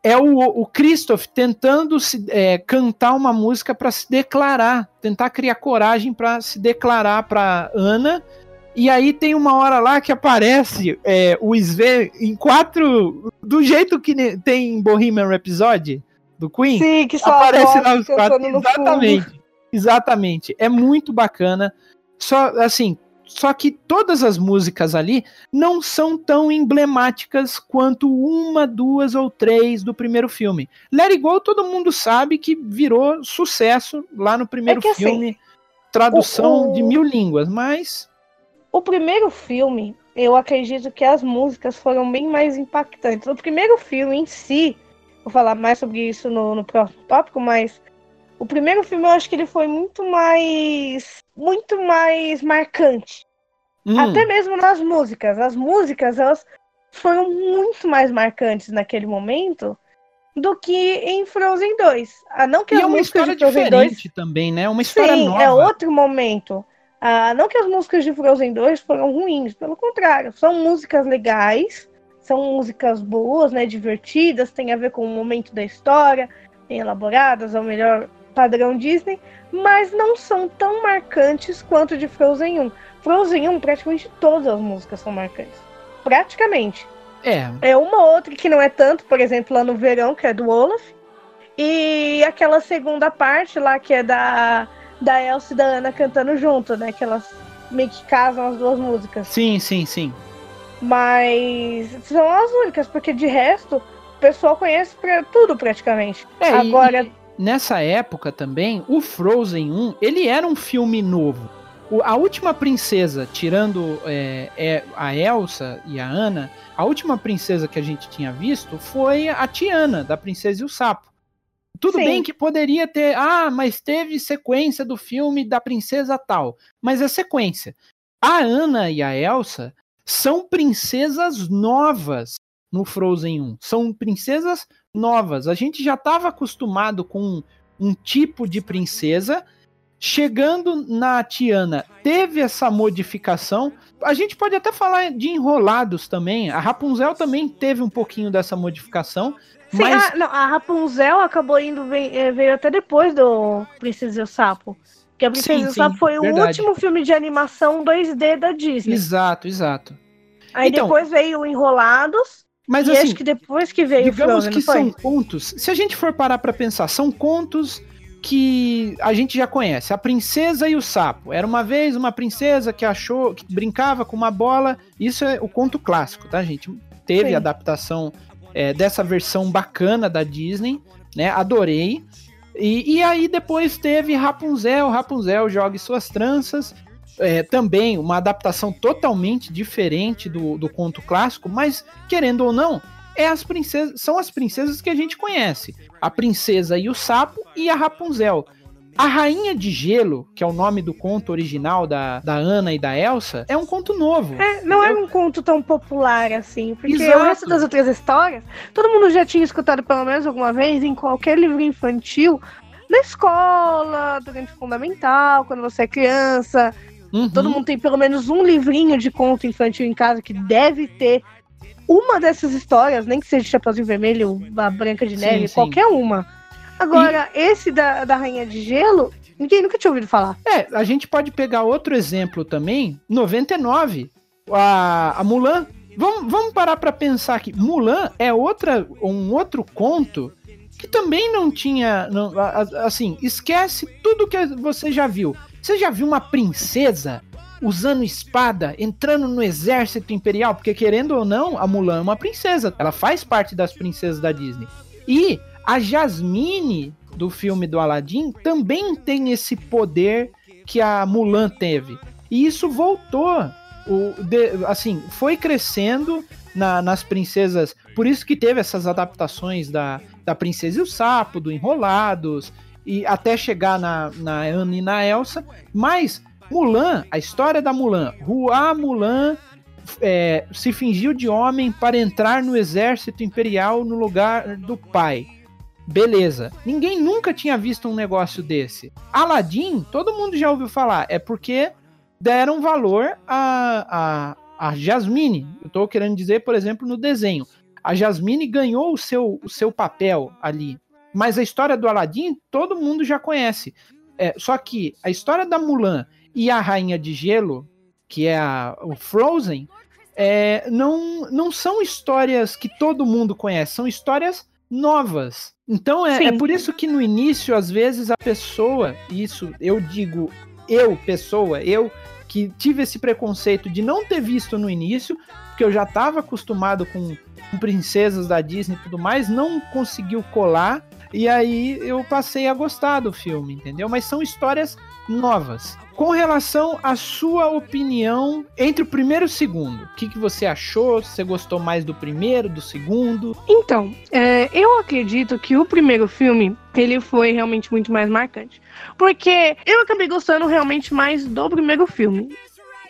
é o, o Christoph tentando se, é, cantar uma música para se declarar, tentar criar coragem para se declarar para Ana. E aí tem uma hora lá que aparece é, o Sven em quatro, do jeito que tem em Bohemian Rhapsody do Queen. Sim, que só aparece lá os quatro. no fundo. Exatamente. Exatamente. É muito bacana. Só assim, só que todas as músicas ali não são tão emblemáticas quanto uma, duas ou três do primeiro filme. Let It Go todo mundo sabe que virou sucesso lá no primeiro É assim, filme. Tradução o- o- de mil línguas, mas O primeiro filme, eu acredito que as músicas foram bem mais impactantes. O primeiro filme em si, vou falar mais sobre isso no, no próximo tópico, mas o primeiro filme eu acho que ele foi muito mais. muito mais marcante. hum, Até mesmo nas músicas. As músicas, elas foram muito mais marcantes naquele momento do que em Frozen 2. Ah, não que e as é uma músicas história de Frozen 2 diferente também, né? Uma história Sim, nova. é outro momento. Ah, não que as músicas de Frozen 2 foram ruins, pelo contrário, são músicas legais, são músicas boas, né, divertidas, tem a ver com o momento da história, bem elaboradas, ao melhor padrão Disney, mas não são tão marcantes quanto de Frozen 1. Frozen 1, praticamente todas as músicas são marcantes. Praticamente. É, É uma ou outra que não é tanto, por exemplo, lá no verão, que é do Olaf. E aquela segunda parte lá, que é da, da Elsa e da Ana cantando junto, né? Que elas meio que casam as duas músicas. sim, sim, sim. Mas são as únicas, porque de resto, o pessoal conhece pra tudo praticamente. É, Agora, e nessa época também, o Frozen 1, ele era um filme novo. O- a última princesa, tirando é, é, a Elsa e a Anna, a última princesa que a gente tinha visto foi a Tiana, da Princesa e o Sapo. Tudo Sim. bem que poderia ter, ah, mas teve sequência do filme da princesa tal. Mas é sequência. A Anna e a Elsa são princesas novas no Frozen 1. São princesas novas. A gente já estava acostumado com um tipo de princesa. Chegando na Tiana, teve essa modificação. A gente pode até falar de enrolados também. A Rapunzel também teve um pouquinho dessa modificação. sim, mas a, não, a Rapunzel acabou indo, vem- eh, veio até depois do Princesa e o Sapo. Porque a Princesa Sim, o sim, foi o verdade. último filme de animação 2D da Disney. exato, exato. Aí Então- depois veio o Enrolados. Mas e assim, acho que depois que veio o digamos Frozen, que não foi? são contos. Se a gente for parar pra pensar, são contos que a gente já conhece. A princesa e o sapo. Era uma vez uma princesa que achou, que brincava com uma bola. Isso é o conto clássico, tá, gente? Teve Sim. adaptação é, dessa versão bacana da Disney, né? Adorei. E, e aí depois teve Rapunzel, Rapunzel jogue suas tranças. É, também uma adaptação totalmente diferente do, do conto clássico, mas querendo ou não, é as princesas, são as princesas que a gente conhece. A princesa e o sapo e a Rapunzel. A Rainha de Gelo, que é o nome do conto original da, da Ana e da Elsa, é um conto novo. É, não é um conto tão popular assim, porque Exato. o resto das outras histórias, todo mundo já tinha escutado pelo menos alguma vez em qualquer livro infantil, na escola, durante o fundamental, quando você é criança. Uhum. Todo mundo tem pelo menos um livrinho de conto infantil em casa que deve ter uma dessas histórias, nem que seja Chapeuzinho Vermelho, a Branca de Neve, sim, qualquer sim. uma. Agora, e... esse da, da Rainha de Gelo, ninguém nunca tinha ouvido falar. É, a gente pode pegar outro exemplo também, 99, a, a Mulan. Vamos, vamos parar para pensar aqui. Mulan é outra, um outro conto que também não tinha. Não, assim, esquece tudo que você já viu. Você já viu uma princesa usando espada, entrando no exército imperial? Porque, querendo ou não, a Mulan é uma princesa. Ela faz parte das princesas da Disney. E a Jasmine do filme do Aladdin também tem esse poder que a Mulan teve. E isso voltou. O, de, assim, foi crescendo na, nas princesas. Por isso que teve essas adaptações da, da Princesa e o Sapo, do Enrolados, e até chegar na, na Anne e na Elsa. Mas Mulan, a história da Mulan, Hua Mulan é, se fingiu de homem para entrar no exército imperial no lugar do pai. Beleza. Ninguém nunca tinha visto um negócio desse. Aladdin, todo mundo já ouviu falar. É porque deram valor a, a, a Jasmine. Eu estou querendo dizer, por exemplo, no desenho. A Jasmine ganhou o seu, o seu papel ali. Mas a história do Aladdin todo mundo já conhece. É, só que a história da Mulan e a Rainha de Gelo, que é a, o Frozen, é, não, não são histórias que todo mundo conhece, são histórias novas. Então é, é, por isso que no início, às vezes, a pessoa, isso eu digo, eu, pessoa, eu que tive esse preconceito de não ter visto no início, porque eu já estava acostumado com, com, princesas da Disney e tudo mais, não conseguiu colar, e aí eu passei a gostar do filme, entendeu? Mas são histórias novas. Com relação à sua opinião entre o primeiro e o segundo, o que, que você achou? Você gostou mais do primeiro, do segundo? Então, é, eu acredito que o primeiro filme ele foi realmente muito mais marcante. Porque eu acabei gostando realmente mais do primeiro filme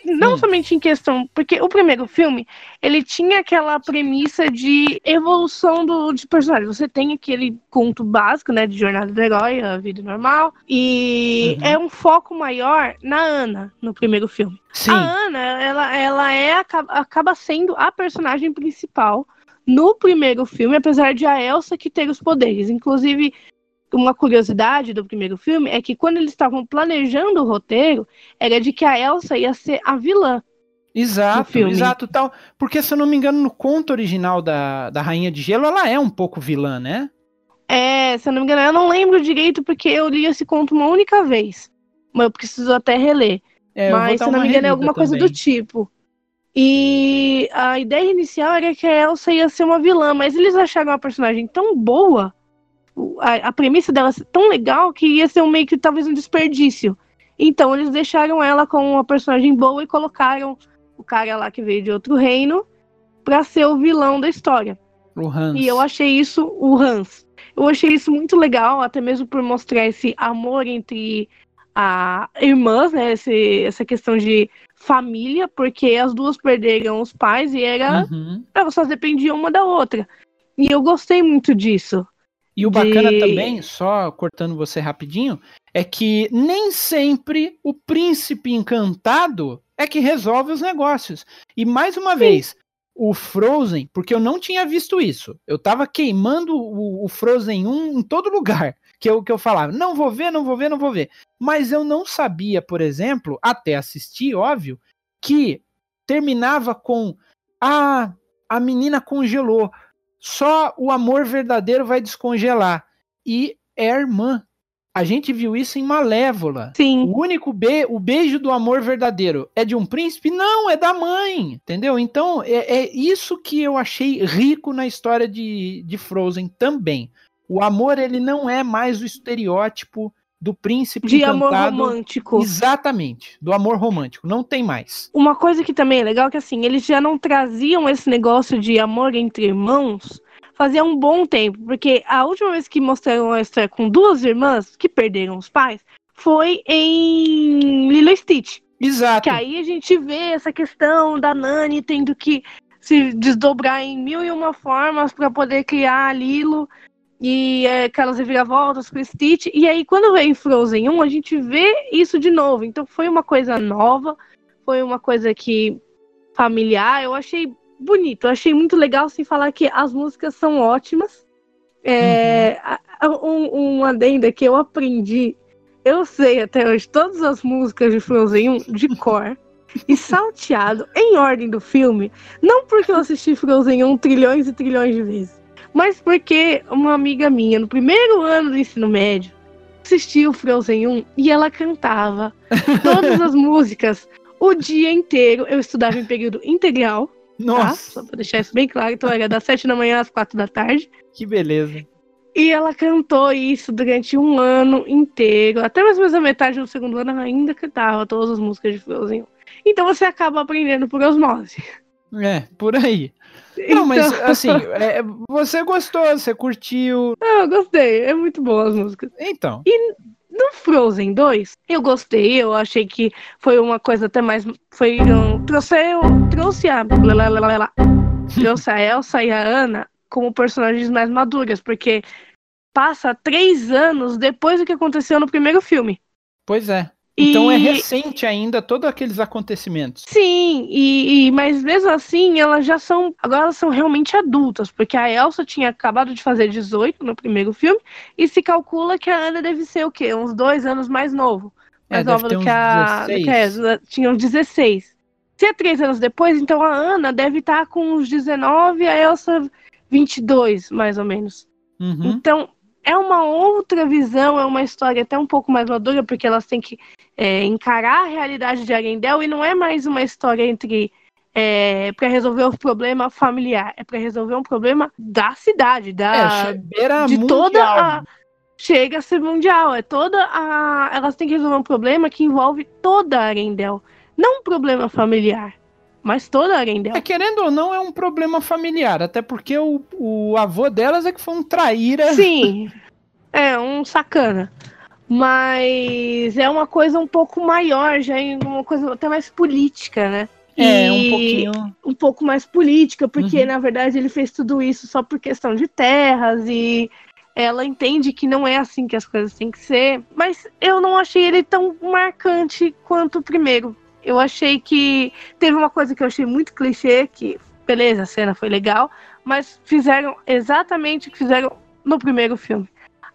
não hum. somente em questão, porque o primeiro filme, ele tinha aquela premissa de evolução do, de personagem. Você tem aquele conto básico, né, de jornada do herói, a vida normal, e uhum. é um foco maior na Ana, no primeiro filme. Sim. A Ana, ela, ela é, acaba sendo a personagem principal no primeiro filme, apesar de a Elsa que ter os poderes. Inclusive, uma curiosidade do primeiro filme é que quando eles estavam planejando o roteiro, era de que a Elsa ia ser a vilã. Exato, exato, tal. Porque, se eu não me engano, no conto original da, da Rainha de Gelo, ela é um pouco vilã, né? É, se eu não me engano, eu não lembro direito porque eu li esse conto uma única vez. Mas eu preciso até reler. É, mas, se eu não me engano, é alguma também. coisa do tipo. E a ideia inicial era que a Elsa ia ser uma vilã, mas eles acharam a personagem tão boa a, a premissa dela é tão legal que ia ser um meio que talvez um desperdício. Então eles deixaram ela com uma personagem boa e colocaram o cara lá que veio de outro reino para ser o vilão da história. O Hans. E eu achei isso, o Hans. Eu achei isso muito legal, até mesmo por mostrar esse amor entre a irmãs, né? Esse, essa questão de família, porque as duas perderam os pais e era. Uhum. Elas só dependiam uma da outra. E eu gostei muito disso. E o de... bacana também, só cortando você rapidinho, é que nem sempre o príncipe encantado é que resolve os negócios. E mais uma Sim. vez, o Frozen, porque eu não tinha visto isso. Eu tava queimando o, o, Frozen 1 em todo lugar que eu, que eu falava. Não vou ver, não vou ver, não vou ver. Mas eu não sabia, por exemplo, até assistir, óbvio, que terminava com. Ah, a menina congelou. Só o amor verdadeiro vai descongelar. E é a irmã. A gente viu isso em Malévola. Sim. O único be o beijo do amor verdadeiro é de um príncipe? Não, é da mãe. Entendeu? Então, é, é isso que eu achei rico na história de, de Frozen também. O amor, ele não é mais o estereótipo do príncipe de encantado. amor romântico. Exatamente, do amor romântico, não tem mais. Uma coisa que também é legal é que assim, eles já não traziam esse negócio de amor entre irmãos fazia um bom tempo, porque a última vez que mostraram uma história com duas irmãs que perderam os pais foi em Lilo e Stitch. Exato. Que aí a gente vê essa questão da Nani tendo que se desdobrar em mil e uma formas para poder criar a Lilo e é, aquelas reviravoltas com o Stitch. E aí, quando vem Frozen 1, a gente vê isso de novo. Então, foi uma coisa nova, foi uma coisa que familiar. Eu achei bonito, eu achei muito legal, sem falar que as músicas são ótimas. É, uhum. um, um adendo que eu aprendi, eu sei até hoje todas as músicas de Frozen 1 de cor. (laughs) e salteado em ordem do filme, não porque eu assisti Frozen 1 trilhões e trilhões de vezes, mas porque uma amiga minha, no primeiro ano do ensino médio, assistiu Frozen 1 e ela cantava (laughs) todas as músicas o dia inteiro. Eu estudava em período integral. Tá? Nossa. Tá? Só pra deixar isso bem claro. Então era das sete da manhã às quatro da tarde. Que beleza. E ela cantou isso durante um ano inteiro. Até mais ou menos a metade do segundo ano ela ainda cantava todas as músicas de Frozen. Então você acaba aprendendo por osmose. É, por aí. Não, mas então... assim, (laughs) é, você gostou, você curtiu. Ah, eu gostei, é muito boa as músicas. Então. E no Frozen 2, eu gostei, eu achei que foi uma coisa até mais. Foi. Um, trouxe, eu, trouxe a. Lá, trouxe a Elsa e a Anna como personagens mais maduras, porque passa três anos depois do que aconteceu no primeiro filme. Pois é. Então é e... é recente ainda todos aqueles acontecimentos. Sim, e, e, mas mesmo assim elas já são. Agora elas são realmente adultas, porque a Elsa tinha acabado de fazer 18 no primeiro filme, e se calcula que a Ana deve ser o quê? Uns dois anos mais novo. É, mais é, nova do que, a, do que a Elsa. Tinha uns 16. Se é três anos depois, então a Ana deve estar com uns 19 e a Elsa 22, mais ou menos. Uhum. Então, é uma outra visão, é uma história até um pouco mais madura, porque elas têm que é, encarar a realidade de Arendelle e não é mais uma história entre é, para resolver um problema familiar, é para resolver um problema da cidade, da é, de mundial. toda a chega a ser mundial, é toda a elas têm que resolver um problema que envolve toda a Arendelle, não um problema familiar. Mas toda a Arendelle. É, querendo ou não, é um problema familiar. Até porque o, o avô delas é que foi um traíra. Sim. (laughs) É, um sacana. Mas é uma coisa um pouco maior, já é uma coisa até mais política, né? É, um pouquinho. Um pouco mais política, porque uhum. na verdade ele fez tudo isso só por questão de terras e ela entende que não é assim que as coisas têm que ser. Mas eu não achei ele tão marcante quanto o primeiro. Eu achei que teve uma coisa que eu achei muito clichê, que beleza, a cena foi legal, mas fizeram exatamente o que fizeram no primeiro filme.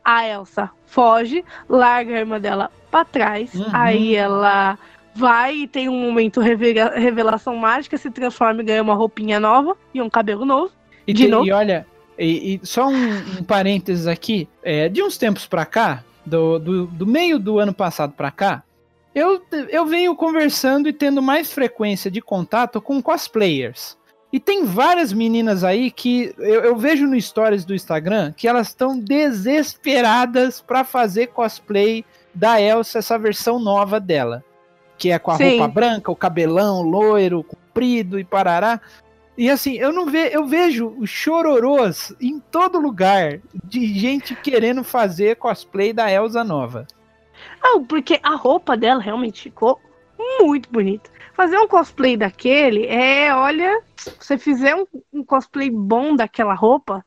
A Elsa foge, larga a irmã dela para trás, uhum. aí ela vai e tem um momento revela revelação mágica, se transforma e ganha uma roupinha nova e um cabelo novo. E, de tem, novo. e olha, e, e só um, um, parênteses aqui, é, de uns tempos para cá, do, do, do meio do ano passado para cá, eu, eu venho conversando e tendo mais frequência de contato com cosplayers. E tem várias meninas aí que eu, eu vejo no stories do Instagram que elas estão desesperadas para fazer cosplay da Elsa, essa versão nova dela. Que é com a Sim. roupa branca, o cabelão loiro, comprido e parará. E assim, eu não ve, eu vejo chororôs em todo lugar de gente querendo fazer cosplay da Elsa nova. Ah, porque a roupa dela realmente ficou muito bonita. Fazer um cosplay daquele é, olha, se você fizer um, um cosplay bom daquela roupa,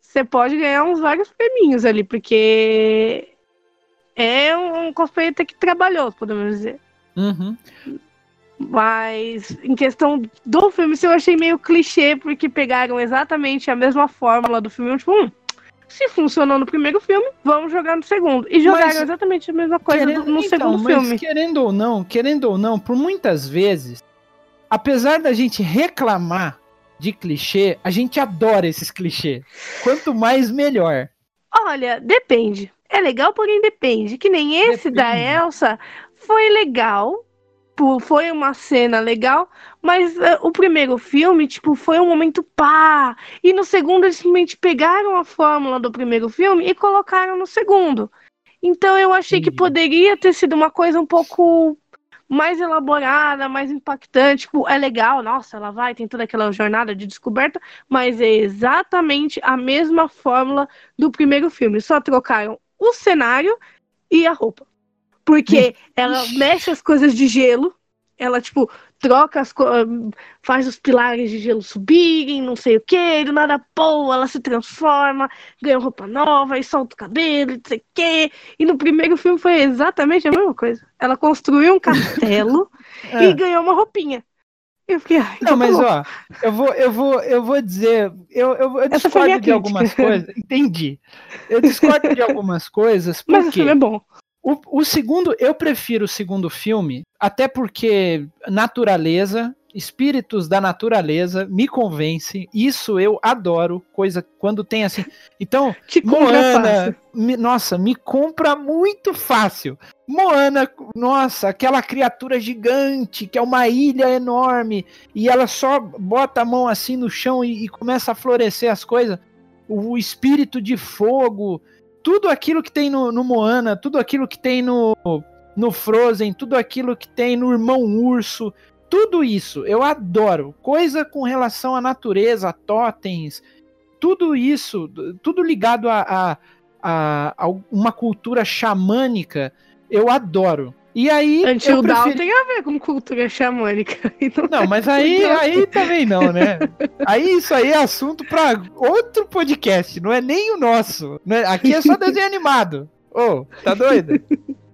você pode ganhar uns vários prêmios ali, porque é um, um cosplay até que trabalhoso, podemos dizer. Uhum. Mas em questão do filme, eu achei meio clichê, porque pegaram exatamente a mesma fórmula do filme, tipo, hum, se funcionou no primeiro filme, vamos jogar no segundo. E jogaram mas, exatamente a mesma coisa querendo, no então, segundo filme. Querendo ou não, querendo ou não, por muitas vezes, apesar da gente reclamar de clichê, a gente adora esses clichês. Quanto mais, melhor. Olha, depende. É legal, porém depende. Que nem esse depende. da Elsa foi legal, tipo, foi uma cena legal, mas uh, o primeiro filme, tipo, foi um momento pá. E no segundo eles simplesmente pegaram a fórmula do primeiro filme e colocaram no segundo. Então eu achei que poderia ter sido uma coisa um pouco mais elaborada, mais impactante. Tipo, é legal, nossa, ela vai, tem toda aquela jornada de descoberta, mas é exatamente a mesma fórmula do primeiro filme. Só trocaram o cenário e a roupa. Porque ela mexe as coisas de gelo, ela, tipo, troca as faz os pilares de gelo subirem, não sei o que, do nada, pô, ela se transforma, ganha roupa nova e solta o cabelo, não sei o que. E no primeiro filme foi exatamente a mesma coisa. Ela construiu um castelo é. (laughs) e ganhou uma roupinha. Eu fiquei, ai, não, mas ó, eu vou, eu vou, eu vou dizer, eu, eu, eu discordo de algumas coisas. Entendi. Eu discordo de (laughs) algumas coisas. Porque... Mas o filme é bom. O, o segundo, eu prefiro o segundo filme, até porque naturaleza, espíritos da naturaleza me convence. Isso eu adoro, coisa quando tem assim. Então, Te Moana, me, nossa, me compra muito fácil. Moana, nossa, aquela criatura gigante que é uma ilha enorme e ela só bota a mão assim no chão e, e começa a florescer as coisas. O espírito de fogo, tudo aquilo que tem no, no Moana, tudo aquilo que tem no, no Frozen, tudo aquilo que tem no Irmão Urso, tudo isso eu adoro. Coisa com relação à natureza, totens, tudo isso, tudo ligado a, a, a, a uma cultura xamânica, eu adoro. E aí. Until preferi... tem a ver com cultura xamânica. (laughs) Não, não mas aí, aí também não, né? Aí isso aí é assunto para outro podcast, não é nem o nosso. Né? Aqui é só (laughs) desenho animado. Ô, oh, tá doido?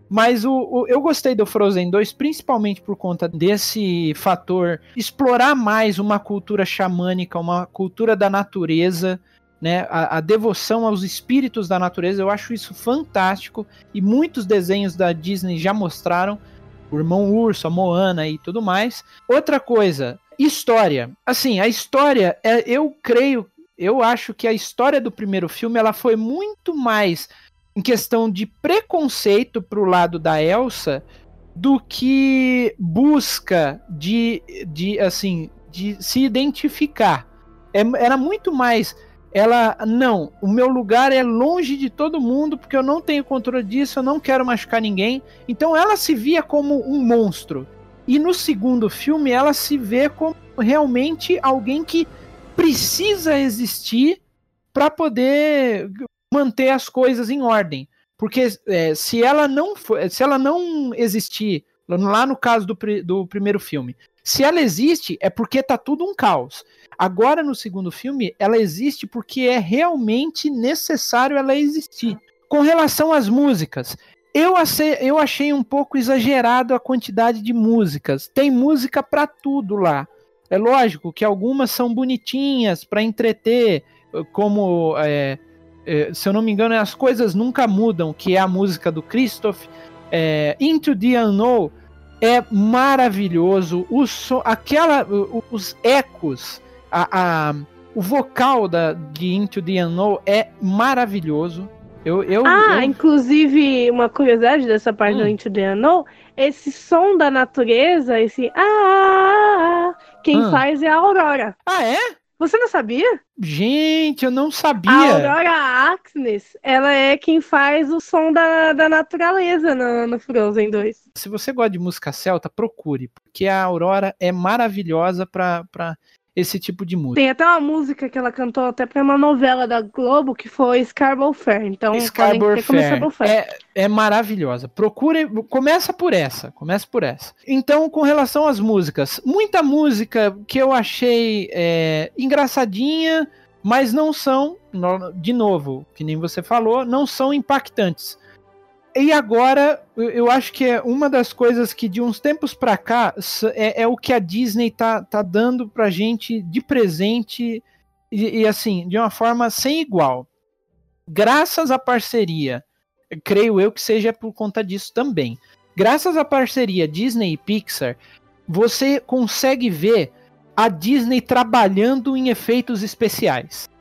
Mas o, o, eu gostei do Frozen 2 principalmente por conta desse fator explorar mais uma cultura xamânica, uma cultura da natureza né, a, a, devoção aos espíritos da natureza, eu acho isso fantástico e muitos desenhos da Disney já mostraram, o Irmão Urso, a Moana e tudo mais. Outra coisa, história. Assim, a história, é, eu creio, eu acho que a história do primeiro filme ela foi muito mais em questão de preconceito pro lado da Elsa do que busca de, de assim, de se identificar. É, era muito mais ela não, o meu lugar é longe de todo mundo porque eu não tenho controle disso, eu não quero machucar ninguém. Então ela se via como um monstro. E no segundo filme ela se vê como realmente alguém que precisa existir para poder manter as coisas em ordem. Porque é, se ela não for, se ela não existir, lá no caso do, do primeiro filme, se ela existe é porque tá tudo um caos. Agora, no segundo filme, ela existe porque é realmente necessário ela existir. Com relação às músicas, eu achei, eu achei um pouco exagerado a quantidade de músicas. Tem música para tudo lá. É lógico que algumas são bonitinhas para entreter, como, é, é, se eu não me engano, As Coisas Nunca Mudam, que é a música do Christoph. É, Into the Unknown é maravilhoso. O so, aquela, os ecos a, a, o vocal da, de Into the Unknown é maravilhoso. Eu, eu, ah, eu... inclusive, uma curiosidade dessa parte hum. do Into the Unknown, esse som da natureza, esse ah, ah, ah quem hum. faz é a Aurora. Ah, é? Você não sabia? Gente, eu não sabia. A Aurora Axnes, ela é quem faz o som da, da natureza no, no Frozen 2. Se você gosta de música celta, procure, porque a Aurora é maravilhosa para esse tipo de música. Tem até uma música que ela cantou até para uma novela da Globo que foi Scarborough Fair. Então, Scarborough Fair. Fair. É, é maravilhosa. Procure, começa por essa, começa por essa. Então, com relação às músicas, muita música que eu achei é, engraçadinha, mas não são, de novo, que nem você falou, não são impactantes. E agora, eu acho que é uma das coisas que de uns tempos para cá é, é, o que a Disney tá, tá dando pra gente de presente e, e, assim, de uma forma sem igual. Graças à parceria, creio eu que seja por conta disso também. Graças à parceria Disney e Pixar, você consegue ver a Disney trabalhando em efeitos especiais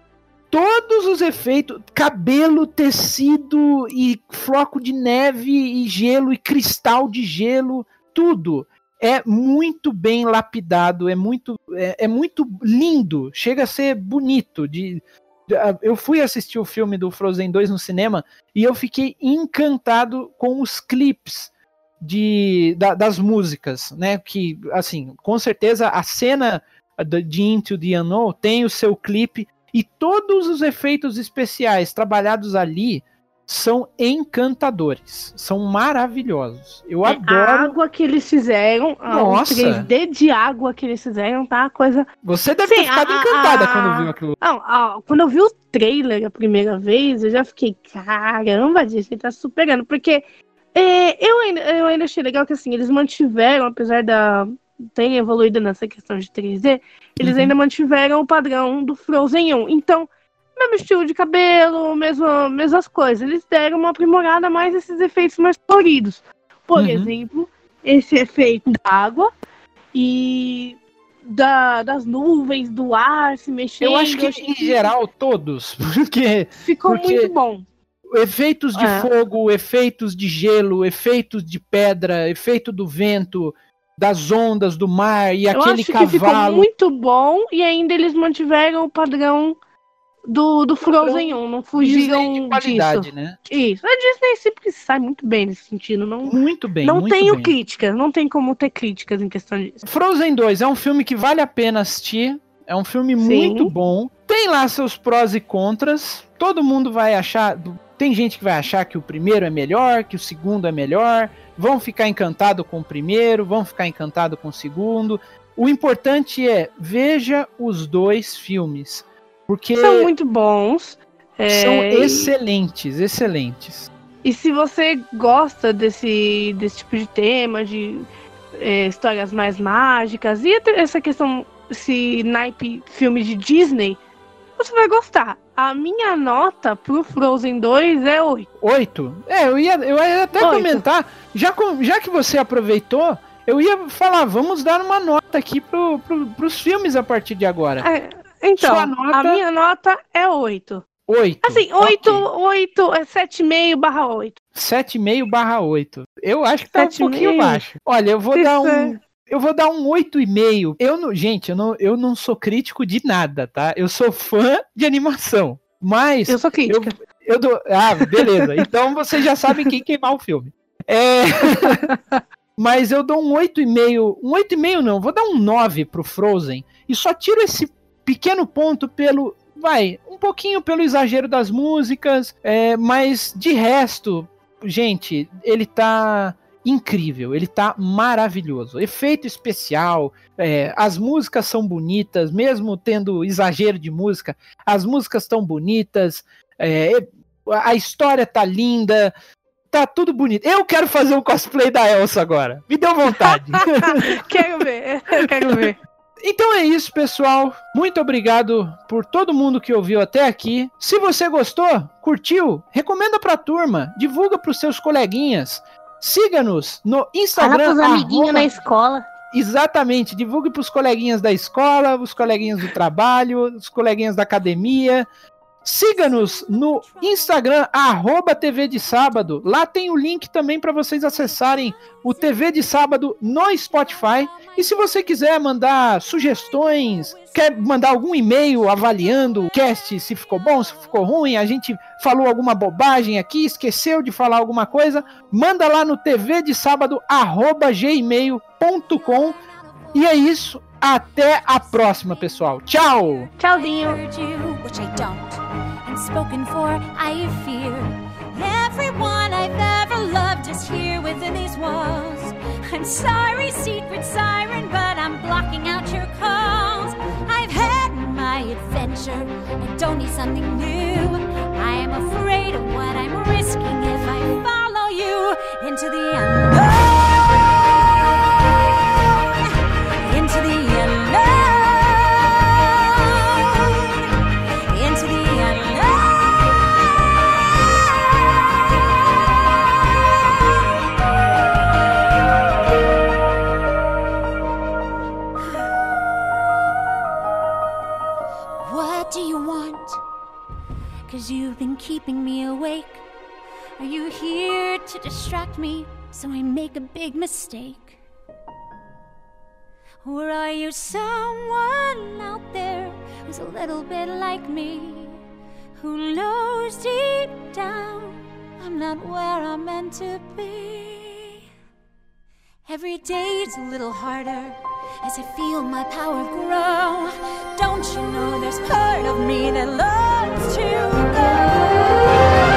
todos os efeitos, cabelo, tecido e floco de neve e gelo e cristal de gelo, tudo é muito bem lapidado, é muito é, é muito lindo, chega a ser bonito de eu fui assistir o filme do Frozen 2 no cinema e eu fiquei encantado com os clipes de, da, das músicas, né? Que, assim, com certeza a cena de Into the Unknown tem o seu clipe e todos os efeitos especiais trabalhados ali são encantadores, são maravilhosos. Eu é, adoro. A água que eles fizeram, Nossa. o 3D de água que eles fizeram, tá? Coisa. Você deve Sim, ter ficado a, encantada a, quando viu aquilo. Não, quando eu vi o trailer a primeira vez, eu já fiquei, caramba, gente, tá superando, porque é, eu, ainda, eu ainda achei legal que assim, eles mantiveram, apesar da ter evoluído nessa questão de 3D, eles uhum. ainda mantiveram o padrão do Frozen 1. Então, mesmo estilo de cabelo, mesmo, mesmas coisas. Eles deram uma aprimorada mais esses efeitos mais coloridos. Por uhum. exemplo, esse efeito da água e da, das nuvens, do ar se mexendo. Eu acho que em geral todos, (laughs) porque ficou porque muito bom. Efeitos de é. fogo, efeitos de gelo, efeitos de pedra, efeito do vento, das ondas do mar e Eu aquele acho cavalo. Que ficou muito bom e ainda eles mantiveram o padrão do, do Frozen 1, não fugiram de qualidade, disso. né? Isso. A Disney sempre sai muito bem nesse sentido. Não, muito bem. Não muito tenho bem. críticas, não tem como ter críticas em questão disso. Frozen 2 é um filme que vale a pena assistir. É um filme Sim. muito bom. Tem lá seus prós e contras. Todo mundo vai achar. Tem gente que vai achar que o primeiro é melhor, que o segundo é melhor. Vão ficar encantado com o primeiro, vão ficar encantado com o segundo. O importante é veja os dois filmes porque são muito bons. São é... excelentes, excelentes. E se você gosta desse, desse tipo de tema, de é, histórias mais mágicas, e essa questão, esse naipe filme de Disney, você vai gostar. A minha nota pro Frozen 2 é 8. 8? É, eu ia, eu ia até 8. comentar, já, já que você aproveitou, eu ia falar, vamos dar uma nota aqui pro, pro, pros filmes a partir de agora. É, então, nota... a minha nota é 8. 8. Assim, 8, okay. 8, é 7,5 barra 8. 7,5 barra 8. Eu acho que tá 7, um pouquinho meio. baixo. Olha, eu vou Isso dar um. É. Eu vou dar um 8,5. Eu não, gente, eu não, eu não sou crítico de nada, tá? Eu sou fã de animação. Mas. Eu sou crítica. Eu, eu dou, ah, beleza. então vocês já sabem quem queimar o filme. É. (laughs) mas eu dou um 8,5. Um 8,5 não, vou dar um 9 pro Frozen. E só tiro esse pequeno ponto pelo. Vai, um pouquinho pelo exagero das músicas, é, mas de resto, gente, ele tá incrível, ele tá maravilhoso. Efeito especial, é, as músicas são bonitas, mesmo tendo exagero de música, as músicas estão bonitas, é, a história tá linda, tá tudo bonito. Eu quero fazer um cosplay da Elsa agora. Me deu vontade. (laughs) quero ver, (laughs) quero ver. Então é isso, pessoal. Muito obrigado por todo mundo que ouviu até aqui. Se você gostou, curtiu, recomenda pra turma, divulga pros seus coleguinhas. Siga-nos no Instagram. Fala pros amiguinhos arroba... na escola. Exatamente, divulgue pros coleguinhas da escola, os coleguinhas do trabalho, os coleguinhas da academia. Siga-nos no Instagram, arroba TV de Sábado. Lá tem o link também para vocês acessarem o TV de Sábado no Spotify. E se você quiser mandar sugestões, quer mandar algum e-mail avaliando o cast, se ficou bom, se ficou ruim, a gente falou alguma bobagem aqui, esqueceu de falar alguma coisa, manda lá no TV de Sábado, arroba gmail.com. E é isso. Até a próxima, pessoal. Tchau! Tchauzinho! Spoken for, I fear. Everyone I've ever loved is here within these walls. I'm sorry, secret siren, but I'm blocking out your calls. I've had my adventure, I don't need something new. I am afraid of what I'm risking if I follow you into the unknown. Mistake? Or are you someone out there who's a little bit like me? Who knows deep down I'm not where I'm meant to be? Every day's a little harder as I feel my power grow. Don't you know there's part of me that longs to go